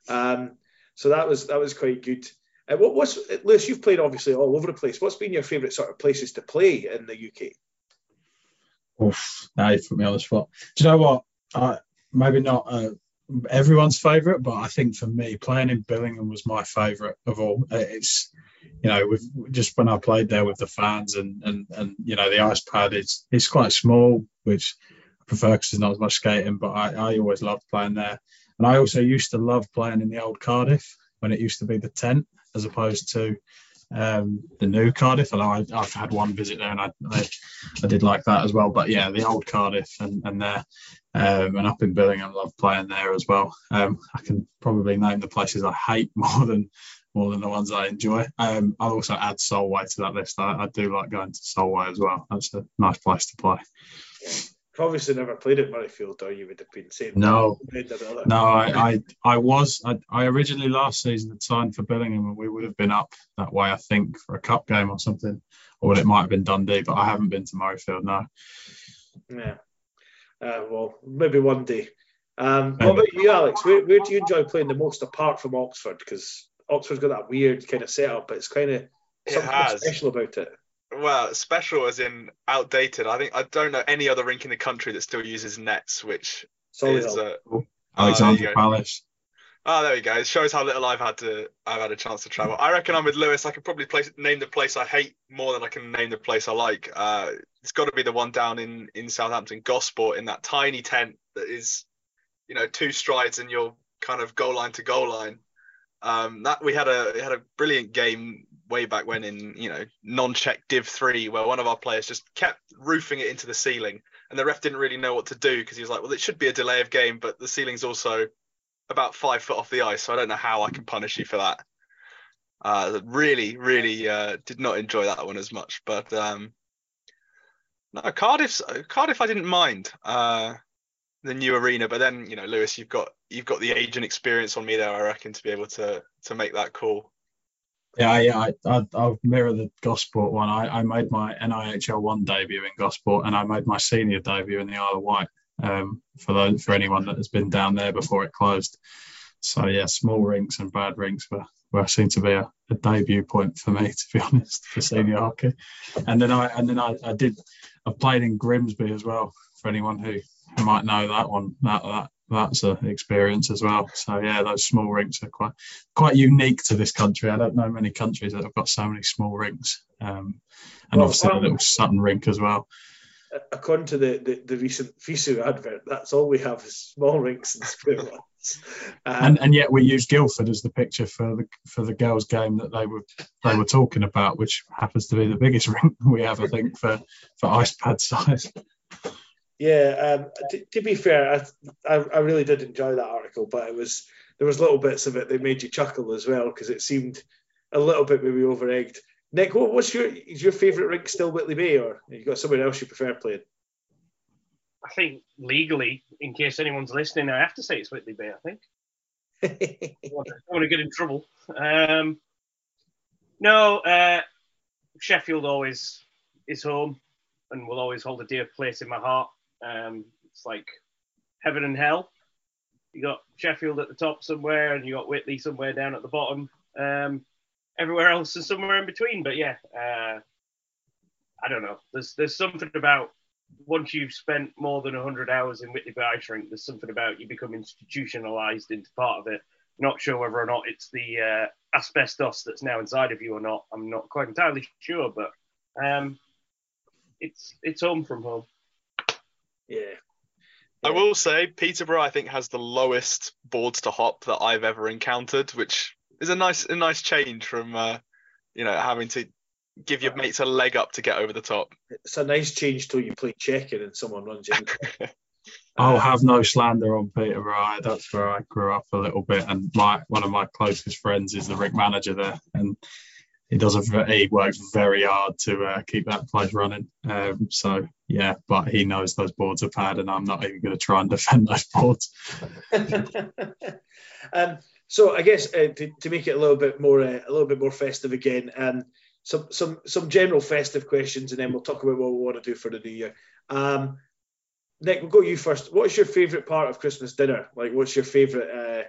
Um, so that was that was quite good. Uh, what was Lewis? You've played obviously all over the place. What's been your favourite sort of places to play in the UK? Oof, now you put me on the spot. Do you know what? I, maybe not uh, everyone's favourite, but I think for me, playing in Billingham was my favourite of all. Uh, It's, you know, just when I played there with the fans and and and you know the ice pad, it's it's quite small, which I prefer because there's not as much skating. But I, I always loved playing there, and I also used to love playing in the old Cardiff when it used to be the tent as opposed to um, the new Cardiff. Although I, I've had one visit there and I, I I did like that as well. But yeah, the old Cardiff and, and there um, and up in Billingham, love playing there as well. Um, I can probably name the places I hate more than more than the ones I enjoy. Um, I'll also add Solway to that list. I, I do like going to Solway as well. That's a nice place to play. You've obviously never played at Murrayfield, or you would have been saying No. Red or another. No, I, I, I was. I, I originally last season had signed for Billingham, and we would have been up that way, I think, for a cup game or something, or it might have been Dundee. But I haven't been to Murrayfield. No. Yeah. Uh, well, maybe one day. Um, what about you, Alex? Where, where do you enjoy playing the most apart from Oxford? Because Oxford's got that weird kind of setup, but it's kind of something has. special about it. Well, special as in outdated. I think I don't know any other rink in the country that still uses nets, which is Solihull. uh, Oh, Alexandra there go. Palace. Oh, there we go. It shows how little I've had to. I've had a chance to travel. I reckon I'm with Lewis. I could probably place, name the place I hate more than I can name the place I like. Uh, it's got to be the one down in in Southampton, Gosport, in that tiny tent that is, you know, two strides and you're kind of goal line to goal line. Um, that we had a we had a brilliant game way back when in you know non-check Div three where one of our players just kept roofing it into the ceiling and the ref didn't really know what to do because he was like, well, it should be a delay of game, but the ceiling's also about five foot off the ice, so I don't know how I can punish you for that. Uh, really, really uh, did not enjoy that one as much, but um, no, Cardiff's Cardiff I didn't mind uh, the new arena, but then you know, Lewis, you've got you've got the age and experience on me there, I reckon, to be able to to make that call. Yeah, yeah, I, I, I'll mirror the Gosport one. I, I made my NIHL one debut in Gosport, and I made my senior debut in the Isle of Wight. Um, for those, for anyone that has been down there before it closed. So yeah, small rinks and bad rinks were, were seem to be a, a debut point for me, to be honest, for senior hockey. And then I and then I, I did. I played in Grimsby as well. For anyone who, who might know that one, that that that's an experience as well. So yeah, those small rinks are quite quite unique to this country. I don't know many countries that have got so many small rinks. Um, and Well, obviously the um, little Sutton rink as well. According to the, the, the recent FISU advert, that's all we have is small rinks and square ones. Um, And and yet we use Guildford as the picture for the for the girls' game that they were they were talking about, which happens to be the biggest rink we have, I think, for for ice pad size. Yeah, um, to, to be fair, I, I I really did enjoy that article, but it was there was little bits of it that made you chuckle as well because it seemed a little bit maybe over egged. Nick, what, what's your is your favourite rink still Whitley Bay, or you got somewhere else you prefer playing? I think legally, in case anyone's listening, I have to say it's Whitley Bay. I think. I I want to get in trouble. Um, no, uh, Sheffield always is home and will always hold a dear place in my heart. Um, it's like heaven and hell. You got Sheffield at the top somewhere, and you got Whitley somewhere down at the bottom. Um, everywhere else is somewhere in between. But yeah, uh, I don't know. There's there's something about once you've spent more than 100 hours in Whitley Ice Rink, there's something about you become institutionalized into part of it. Not sure whether or not it's the uh, asbestos that's now inside of you or not. I'm not quite entirely sure, but um, it's it's home from home. Yeah. I will say Peterborough, I think, has the lowest boards to hop that I've ever encountered, which is a nice a nice change from uh, you know having to give your mates a leg up to get over the top. It's a nice change till you play checking and someone runs in. I'll have no slander on Peterborough. That's where I grew up a little bit, and my one of my closest friends is the rink manager there, and he does a he works very hard to uh, keep that place running. Um, so yeah, but he knows those boards are bad, and I'm not even going to try and defend those boards. um, so I guess uh, to, to make it a little bit more uh, a little bit more festive again, um, some some some general festive questions, and then we'll talk about what we want to do for the new year. Um, Nick, we'll go you first. What is your favourite part of Christmas dinner? Like, what's your favourite uh,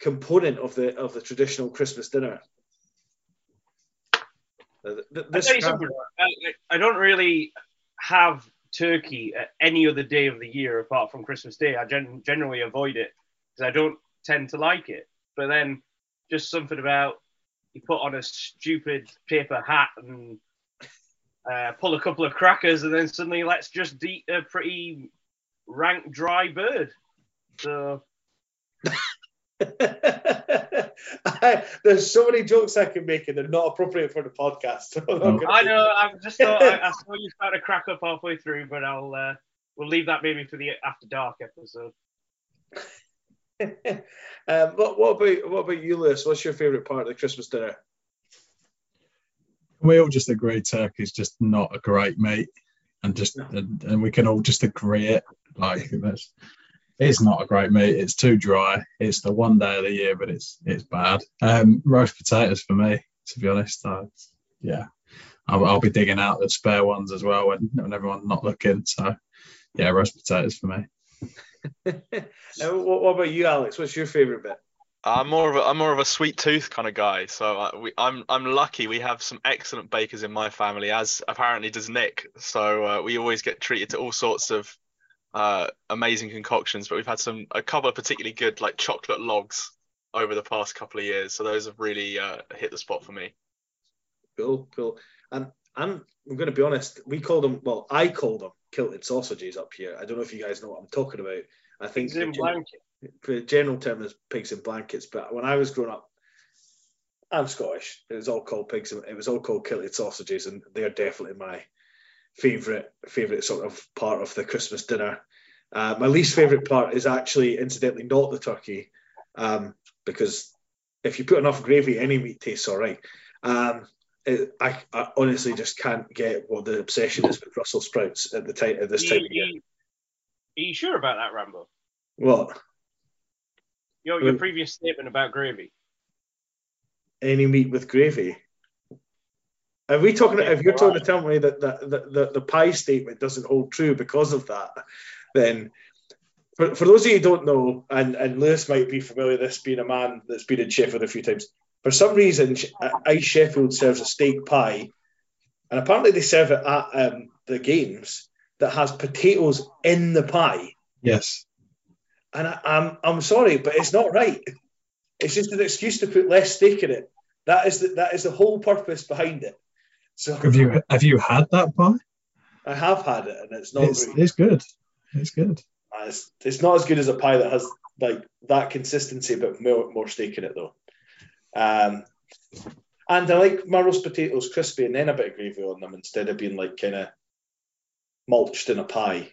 component of the of the traditional Christmas dinner? Uh, th- I'll This, tell you something. I, I don't really have turkey at any other day of the year apart from Christmas Day. I gen- generally avoid it because I don't tend to like it. But then just something about you put on a stupid paper hat and uh, pull a couple of crackers, and then suddenly let's just eat a pretty rank, dry bird. So I, there's so many jokes I can make, and they're not appropriate for the podcast. Oh. I know. I just thought I, I saw you start to crack up halfway through, but I'll uh, we'll leave that maybe for the after dark episode. Um, what, what about what about you, Lewis? What's your favourite part of the Christmas dinner? we all just agree turkey's just not a great meat, and just and, and we can all just agree it. Like that's it's not a great meat. It's too dry. It's the one day of the year, but it's it's bad. Um, roast potatoes for me, to be honest. I, yeah, I'll, I'll be digging out the spare ones as well when, when everyone's not looking. So yeah, roast potatoes for me. Uh, what, what about you, Alex? What's your favourite bit? I'm more of a I'm more of a sweet tooth kind of guy. So I, we, I'm I'm lucky. We have some excellent bakers in my family, as apparently does Nick. So uh, we always get treated to all sorts of uh, amazing concoctions. But we've had some a couple of particularly good like chocolate logs over the past couple of years. So those have really uh, hit the spot for me. Cool, cool. And I'm I'm going to be honest. We call them. Well, I call them kilted sausages up here. I don't know if you guys know what I'm talking about. I think the gen- blanket. the general term is pigs in blankets. But when I was growing up, I'm Scottish. It was all called pigs. and- It was all called kilted sausages, and they're definitely my favourite favourite sort of part of the Christmas dinner. Uh, my least favourite part is actually, incidentally, not the turkey, um, because if you put enough gravy, any meat tastes all right. Um, it, I, I honestly just can't get what the obsession is with Brussels sprouts at the time at this Are time you, of year. are you- sure about that, Rambo? What? Your, your previous statement about gravy. any meat with gravy. Are we talking? If you're talking to tell me that the, the, the, the pie statement doesn't hold true because of that, then for, for those of you who don't know, and, and Lewis might be familiar with this being a man that's been in Sheffield a few times, for some reason, Ice Sheffield serves a steak pie, and apparently they serve it at um, the games that has potatoes in the pie. Yes. And I, I'm I'm sorry, but it's not right. It's just an excuse to put less steak in it. That is the, that is the whole purpose behind it. So Have you have you had that pie? I have had it, and it's not It's, it's good. It's good. Uh, It's, it's not as good as a pie that has like that consistency, but more, more steak in it though. Um, and I like my roast potatoes crispy and then a bit of gravy on them instead of being like kind of mulched in a pie.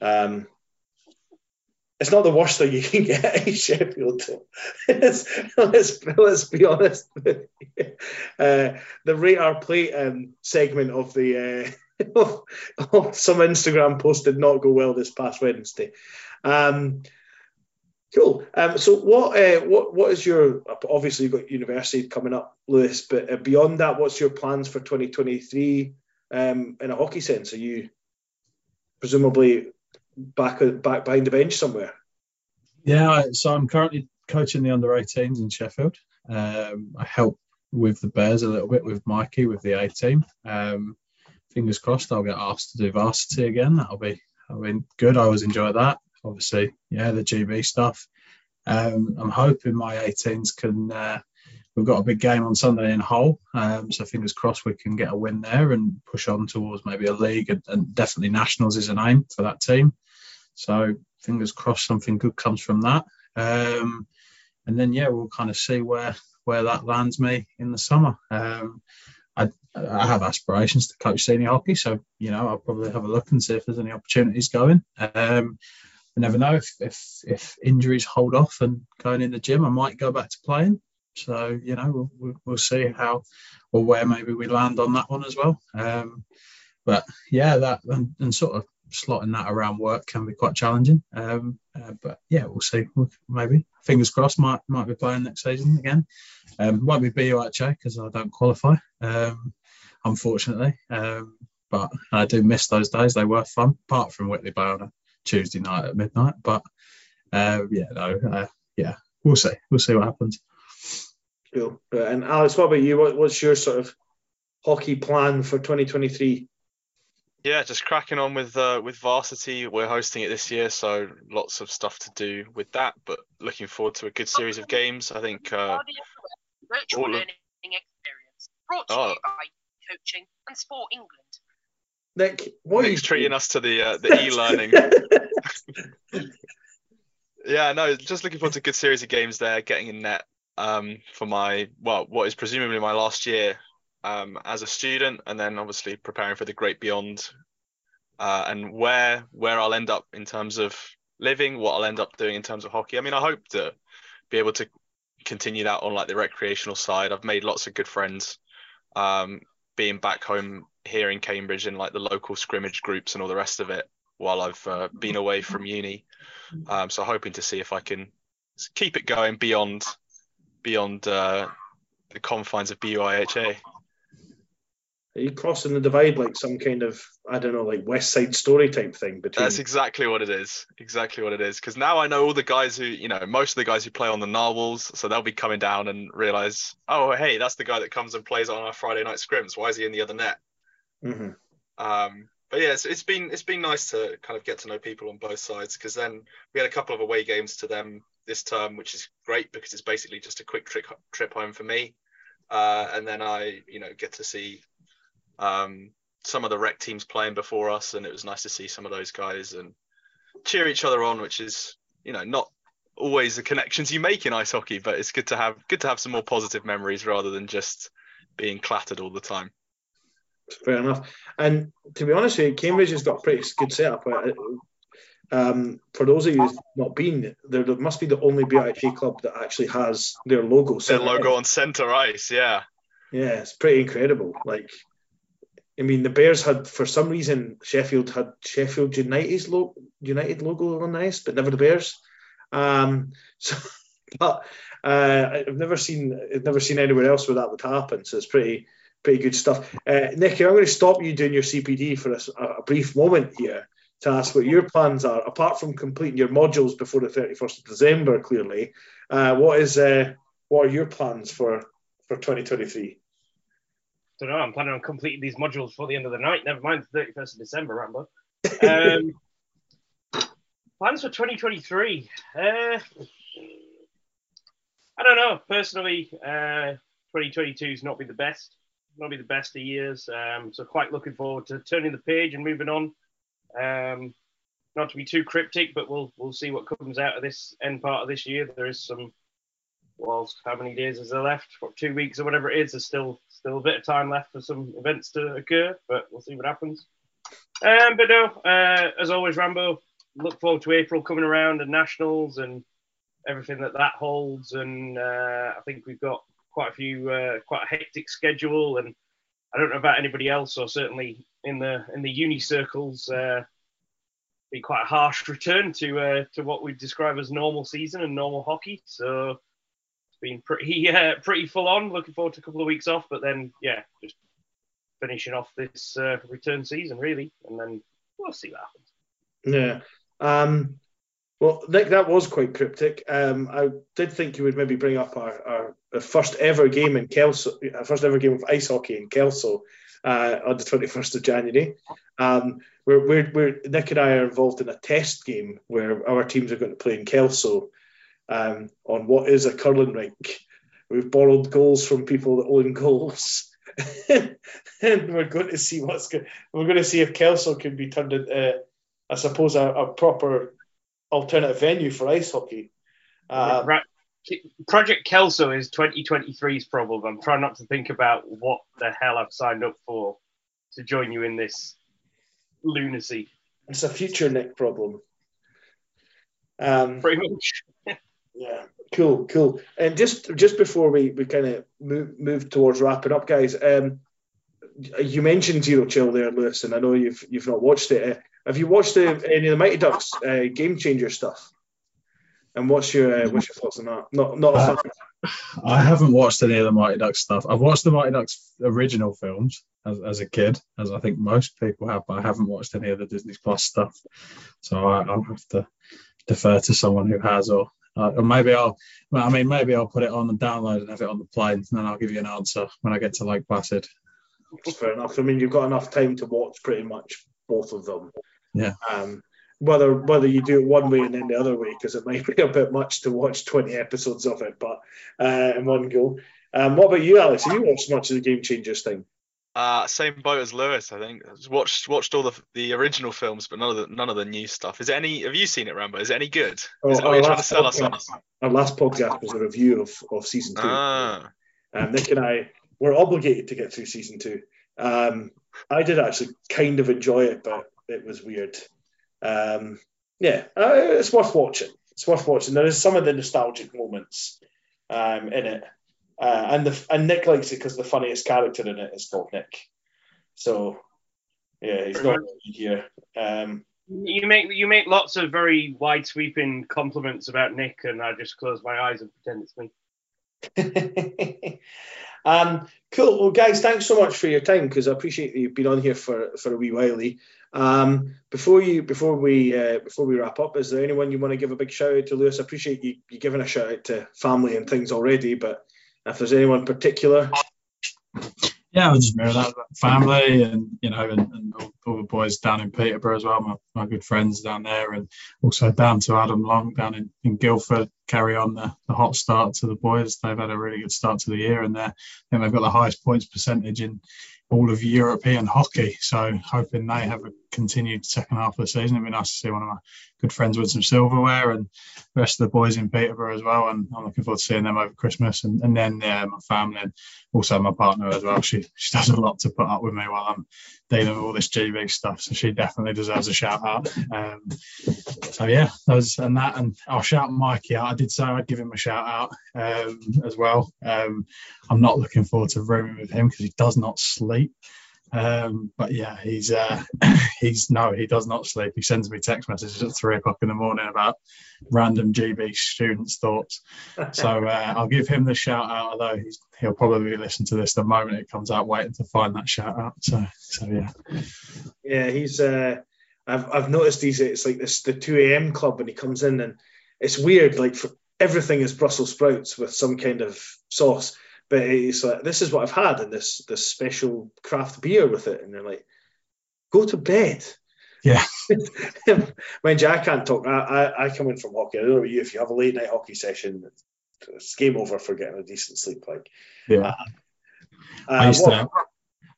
Um, it's not the worst thing you can get in Sheffield. Let's let's be honest. Uh, the rate our plate um, segment of the uh, some Instagram post did not go well this past Wednesday. Um, cool. Um, so what uh, what what is your obviously you've got university coming up, Lewis, but uh, beyond that, what's your plans for 2023 um, in a hockey sense? Are you presumably back back behind the bench somewhere? Yeah, so I'm currently coaching the under 18s in Sheffield. Um, I help with the Bears a little bit with Mikey with the A team. Um, fingers crossed I'll get asked to do varsity again. That'll be that'll be good. I always enjoy that. Obviously, yeah, the GB stuff. Um, I'm hoping my 18s can. Uh, we've got a big game on Sunday in Hull, um, so fingers crossed we can get a win there and push on towards maybe a league and, and definitely nationals is an aim for that team. So fingers crossed something good comes from that. Um, and then yeah, we'll kind of see where where that lands me in the summer. Um, I, I have aspirations to coach senior hockey, so you know I'll probably have a look and see if there's any opportunities going. Um, I never know if, if if injuries hold off and going in the gym, I might go back to playing. So you know we'll, we'll see how or where maybe we land on that one as well. Um, but yeah, that and, and, sort of slotting that around work can be quite challenging. Um, uh, but yeah, we'll see. Maybe fingers crossed, might might be playing next season again. Um, won't be BUIHA because I don't qualify, um, unfortunately. Um, but I do miss those days. They were fun, apart from Whitley a Tuesday night at midnight. But uh, yeah, no, uh, yeah, we'll see. We'll see what happens. Cool. And Alex, what about you? What, what's your sort of hockey plan for 2023? Yeah, just cracking on with uh, with varsity. We're hosting it this year, so lots of stuff to do with that. But looking forward to a good series of games. I think. Uh, virtual learning experience brought to oh. you by Coaching and Sport England. Nick, what Nick's treating us to the uh, the e-learning. yeah, no, just looking forward to a good series of games there. Getting in net um, for my well, what is presumably my last year um, as a student, and then obviously preparing for the great beyond, uh, and where where I'll end up in terms of living, what I'll end up doing in terms of hockey. I mean, I hope to be able to continue that on like the recreational side. I've made lots of good friends, um, being back home here in Cambridge in like the local scrimmage groups and all the rest of it while I've uh, been away from uni. Um, so hoping to see if I can keep it going beyond beyond uh, the confines of BUIHA. Are you crossing the divide like some kind of I don't know, like West Side Story type thing between? That's exactly what it is. Exactly what it is. Because now I know all the guys who, you know, most of the guys who play on the Narwhals, so they'll be coming down and realize, oh, hey, that's the guy that comes and plays on our Friday night scrims. Why is he in the other net? Mm-hmm. Um, but yeah, it's, it's been it's been nice to kind of get to know people on both sides because then we had a couple of away games to them this term, which is great because it's basically just a quick trip trip home for me, uh, and then I you know get to see um, some of the rec teams playing before us, and it was nice to see some of those guys and cheer each other on, which is you know not always the connections you make in ice hockey, but it's good to have good to have some more positive memories rather than just being clattered all the time. Fair enough. And to be honest with you, Cambridge has got a pretty good setup. Uh, um, for those of you who've not been, there, there must be the only BUIHA club that actually has their logo. Their logo on centre ice, yeah. Yeah, it's pretty incredible. Like I mean, the Bears had, for some reason, Sheffield had Sheffield United's lo- United logo on the ice, but never the Bears. Um, so, but uh, I've never seen, I've never seen anywhere else where that would happen. So it's pretty, pretty good stuff. Uh, Nicky, I'm going to stop you doing your CPD for a, a, brief moment here to ask what your plans are, apart from completing your modules before the 31st of December. Clearly, uh, what is, uh, what are your plans for for 2023? I don't know. I'm planning on completing these modules before the end of the night. Never mind the 31st of December, Rambo. Um, plans for 2023. Uh, I don't know. Personally, uh, 2022 has not been the best. Been the best of years. Um, so quite looking forward to turning the page and moving on. Um, not to be too cryptic, but we'll we'll see what comes out of this end part of this year. There is some whilst how many days is there left? What, two weeks or whatever it is. There's still still a bit of time left for some events to occur, but we'll see what happens. Um, but no, uh, as always, Rambo. Look forward to April coming around and nationals and everything that that holds. And uh, I think we've got quite a few, uh, quite a hectic schedule. And I don't know about anybody else, or certainly in the in the uni circles, uh, be quite a harsh return to uh, to what we describe as normal season and normal hockey. So it's been pretty uh, pretty full on. Looking forward to a couple of weeks off, but then yeah, just finishing off this uh, return season really, and then we'll see what happens. Yeah. Um, well, Nick, that was quite cryptic. Um, I did think you would maybe bring up our, our, our first ever game in Kelso, our first ever game of ice hockey in Kelso. uh, on the 21st of January. Um, we're, we're, we're, Nick and I are involved in a test game where our teams are going to play in Kelso um, on what is a curling rink. We've borrowed goals from people that own goals. and we're going to see what's good. We're going to see if Kelso can be turned into, I suppose, a, a proper alternative venue for ice hockey. Uh, right. Project Kelso is 2023's problem. I'm trying not to think about what the hell I've signed up for to join you in this lunacy. It's a future Nick problem. Um, Pretty much. yeah, cool, cool. And just just before we, we kind of move move towards wrapping up, guys, um, you mentioned Zero Chill there, Lewis, and I know you've you've not watched it. Uh, have you watched the, any of the Mighty Ducks uh, game changer stuff? And what's your uh, what's your thoughts on that? Not not. Uh, I haven't watched any of the Mighty Ducks stuff. I've watched the Mighty Ducks original films as, as a kid, as I think most people have, but I haven't watched any of the Disney Plus stuff. So I, will have to defer to someone who has, or uh, or maybe I'll. I mean, maybe I'll put it on the download and have it on the plane, and then I'll give you an answer when I get to Lake Placid. Fair enough. I mean, you've got enough time to watch pretty much both of them. Yeah. Um, whether whether you do it one way and then the other way because it might be a bit much to watch 20 episodes of it but uh, in one go um, what about you alex have you watched much of the game changers thing uh, same boat as Lewis, I think. watched watched all the the original films, but none of the none of the new stuff. Is it any? Have you seen it, Rambo? Is it any good? Oh, is it, our, trying to sell podcast, us our last podcast was a review of, of season two. Ah. Um, Nick and I were obligated to get through season two. Um, I did actually kind of enjoy it, but it was weird. Um, yeah, uh, it's worth watching. It's worth watching. There is some of the nostalgic moments um, in it, uh, and the and Nick likes it because the funniest character in it is called Nick. So yeah, he's not here. Um, you make you make lots of very wide sweeping compliments about Nick, and I just close my eyes and pretend it's me. um, cool. Well, guys, thanks so much for your time because I appreciate that you've been on here for for a wee while. Um, before you, before we, uh, before we wrap up, is there anyone you want to give a big shout out to, Lewis? I appreciate you, you giving a shout out to family and things already, but if there's anyone particular. Yeah, I'll just mirror that family and you know, and, and all, all, the boys down in Peterborough as well, my, my good friends down there, and also down to Adam Long down in, in Guildford. Carry on the, the hot start to the boys. They've had a really good start to the year, and they're, I think they've got the highest points percentage in all of European hockey. So hoping they have a continued second half of the season. It'd be nice to see one of my good friends with some silverware and the rest of the boys in Peterborough as well. And I'm looking forward to seeing them over Christmas. And, and then yeah, my family and also my partner as well. She she does a lot to put up with me while I'm dealing with all this GB stuff. So she definitely deserves a shout out. Um, so yeah, those and that. And I'll shout Mikey out. I did say I'd give him a shout out um, as well. Um, I'm not looking forward to rooming with him because he does not sleep. Um, but yeah, he's uh, he's no, he does not sleep. He sends me text messages at three o'clock in the morning about random GB students' thoughts. So uh, I'll give him the shout out, although he'll probably listen to this the moment it comes out, waiting to find that shout out. So so yeah, yeah, he's. Uh, I've I've noticed he's it's like this the two a.m. club when he comes in and it's weird. Like for, everything is Brussels sprouts with some kind of sauce but it's like this is what I've had and this this special craft beer with it, and they're like, go to bed. Yeah. Mind you, I can't talk. I, I, I come in from hockey. I don't know about you. If you have a late night hockey session, it's game over for getting a decent sleep. Like, yeah. Uh, I used to.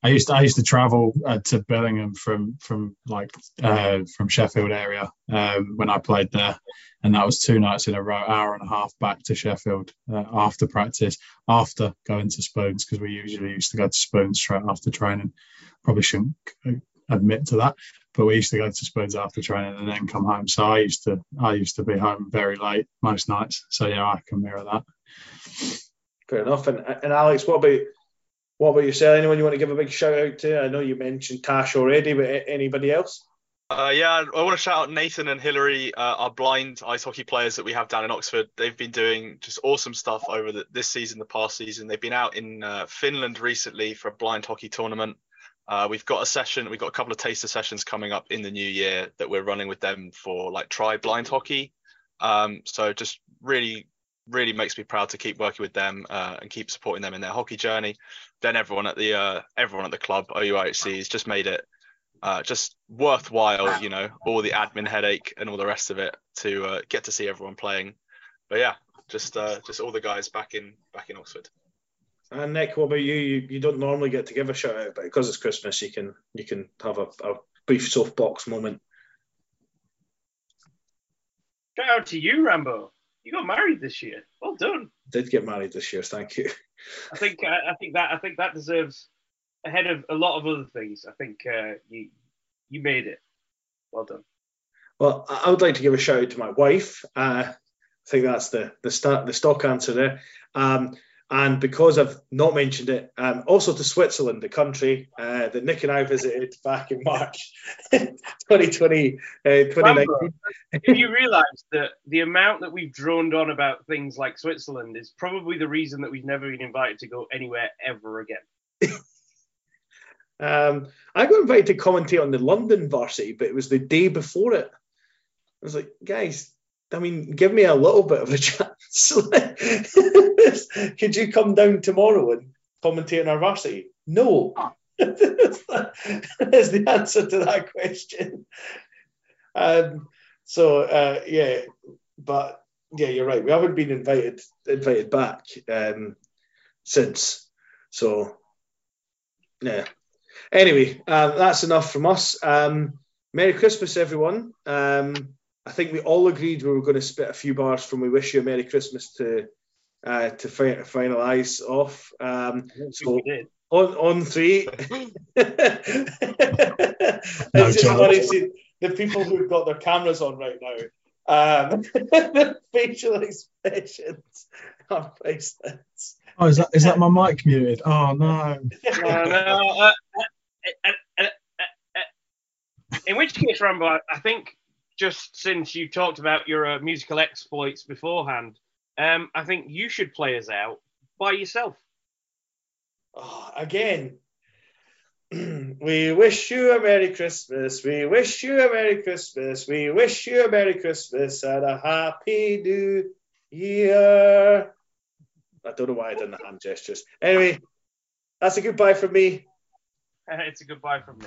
I used to, I used to travel uh, to Billingham from from like uh, from Sheffield area um, when I played there, and that was two nights in a row, hour and a half back to Sheffield uh, after practice, after going to Spoons because we usually used to go to Spoons straight after training. Probably shouldn't admit to that, but we used to go to Spoons after training and then come home. So I used to I used to be home very late most nights. So yeah, I can mirror that. Fair enough. And and Alex, what about what about yourself? Anyone you want to give a big shout out to? I know you mentioned Tash already, but anybody else? Uh, yeah, I want to shout out Nathan and Hillary, uh, our blind ice hockey players that we have down in Oxford. They've been doing just awesome stuff over the, this season, the past season. They've been out in uh, Finland recently for a blind hockey tournament. Uh, we've got a session, we've got a couple of taster sessions coming up in the new year that we're running with them for like try blind hockey. Um, so just really really makes me proud to keep working with them uh, and keep supporting them in their hockey journey. Then everyone at the uh, everyone at the club OUIHC has just made it uh, just worthwhile, you know, all the admin headache and all the rest of it to uh, get to see everyone playing. But yeah, just uh, just all the guys back in back in Oxford. And Nick, what about you? You, you don't normally get to give a shout out, but because it's Christmas, you can you can have a, a brief soapbox moment. Shout out to you, Rambo. You got married this year. Well done. Did get married this year. Thank you. I think I, I think that I think that deserves ahead of a lot of other things. I think uh, you you made it. Well done. Well, I would like to give a shout out to my wife. Uh, I think that's the the start the stock answer there. Um, and because I've not mentioned it, um, also to Switzerland, the country uh, that Nick and I visited back in March 2020, uh, 2019. if you realise that the amount that we've droned on about things like Switzerland is probably the reason that we've never been invited to go anywhere ever again. um, I got invited to commentate on the London varsity, but it was the day before it. I was like, guys, I mean, give me a little bit of a chance. Could you come down tomorrow and commentate on our varsity? No. That's the answer to that question. Um, so uh, yeah, but yeah, you're right. We haven't been invited invited back um, since. So yeah. Anyway, um, that's enough from us. Um, Merry Christmas, everyone. Um, I think we all agreed we were going to spit a few bars from "We Wish You a Merry Christmas" to uh, to fi- finalise off. Um, so on on three. it's just funny the people who've got their cameras on right now. Um, the facial expressions are priceless. Oh, is that is that my mic muted? Oh no. no, no. Uh, uh, uh, in which case, Rambo, I think just since you talked about your uh, musical exploits beforehand, um, I think you should play us out by yourself. Oh, again, we wish you a Merry Christmas. We wish you a Merry Christmas. We wish you a Merry Christmas and a Happy New Year. I don't know why I done the hand gestures. Anyway, that's a goodbye from me. it's a goodbye from me.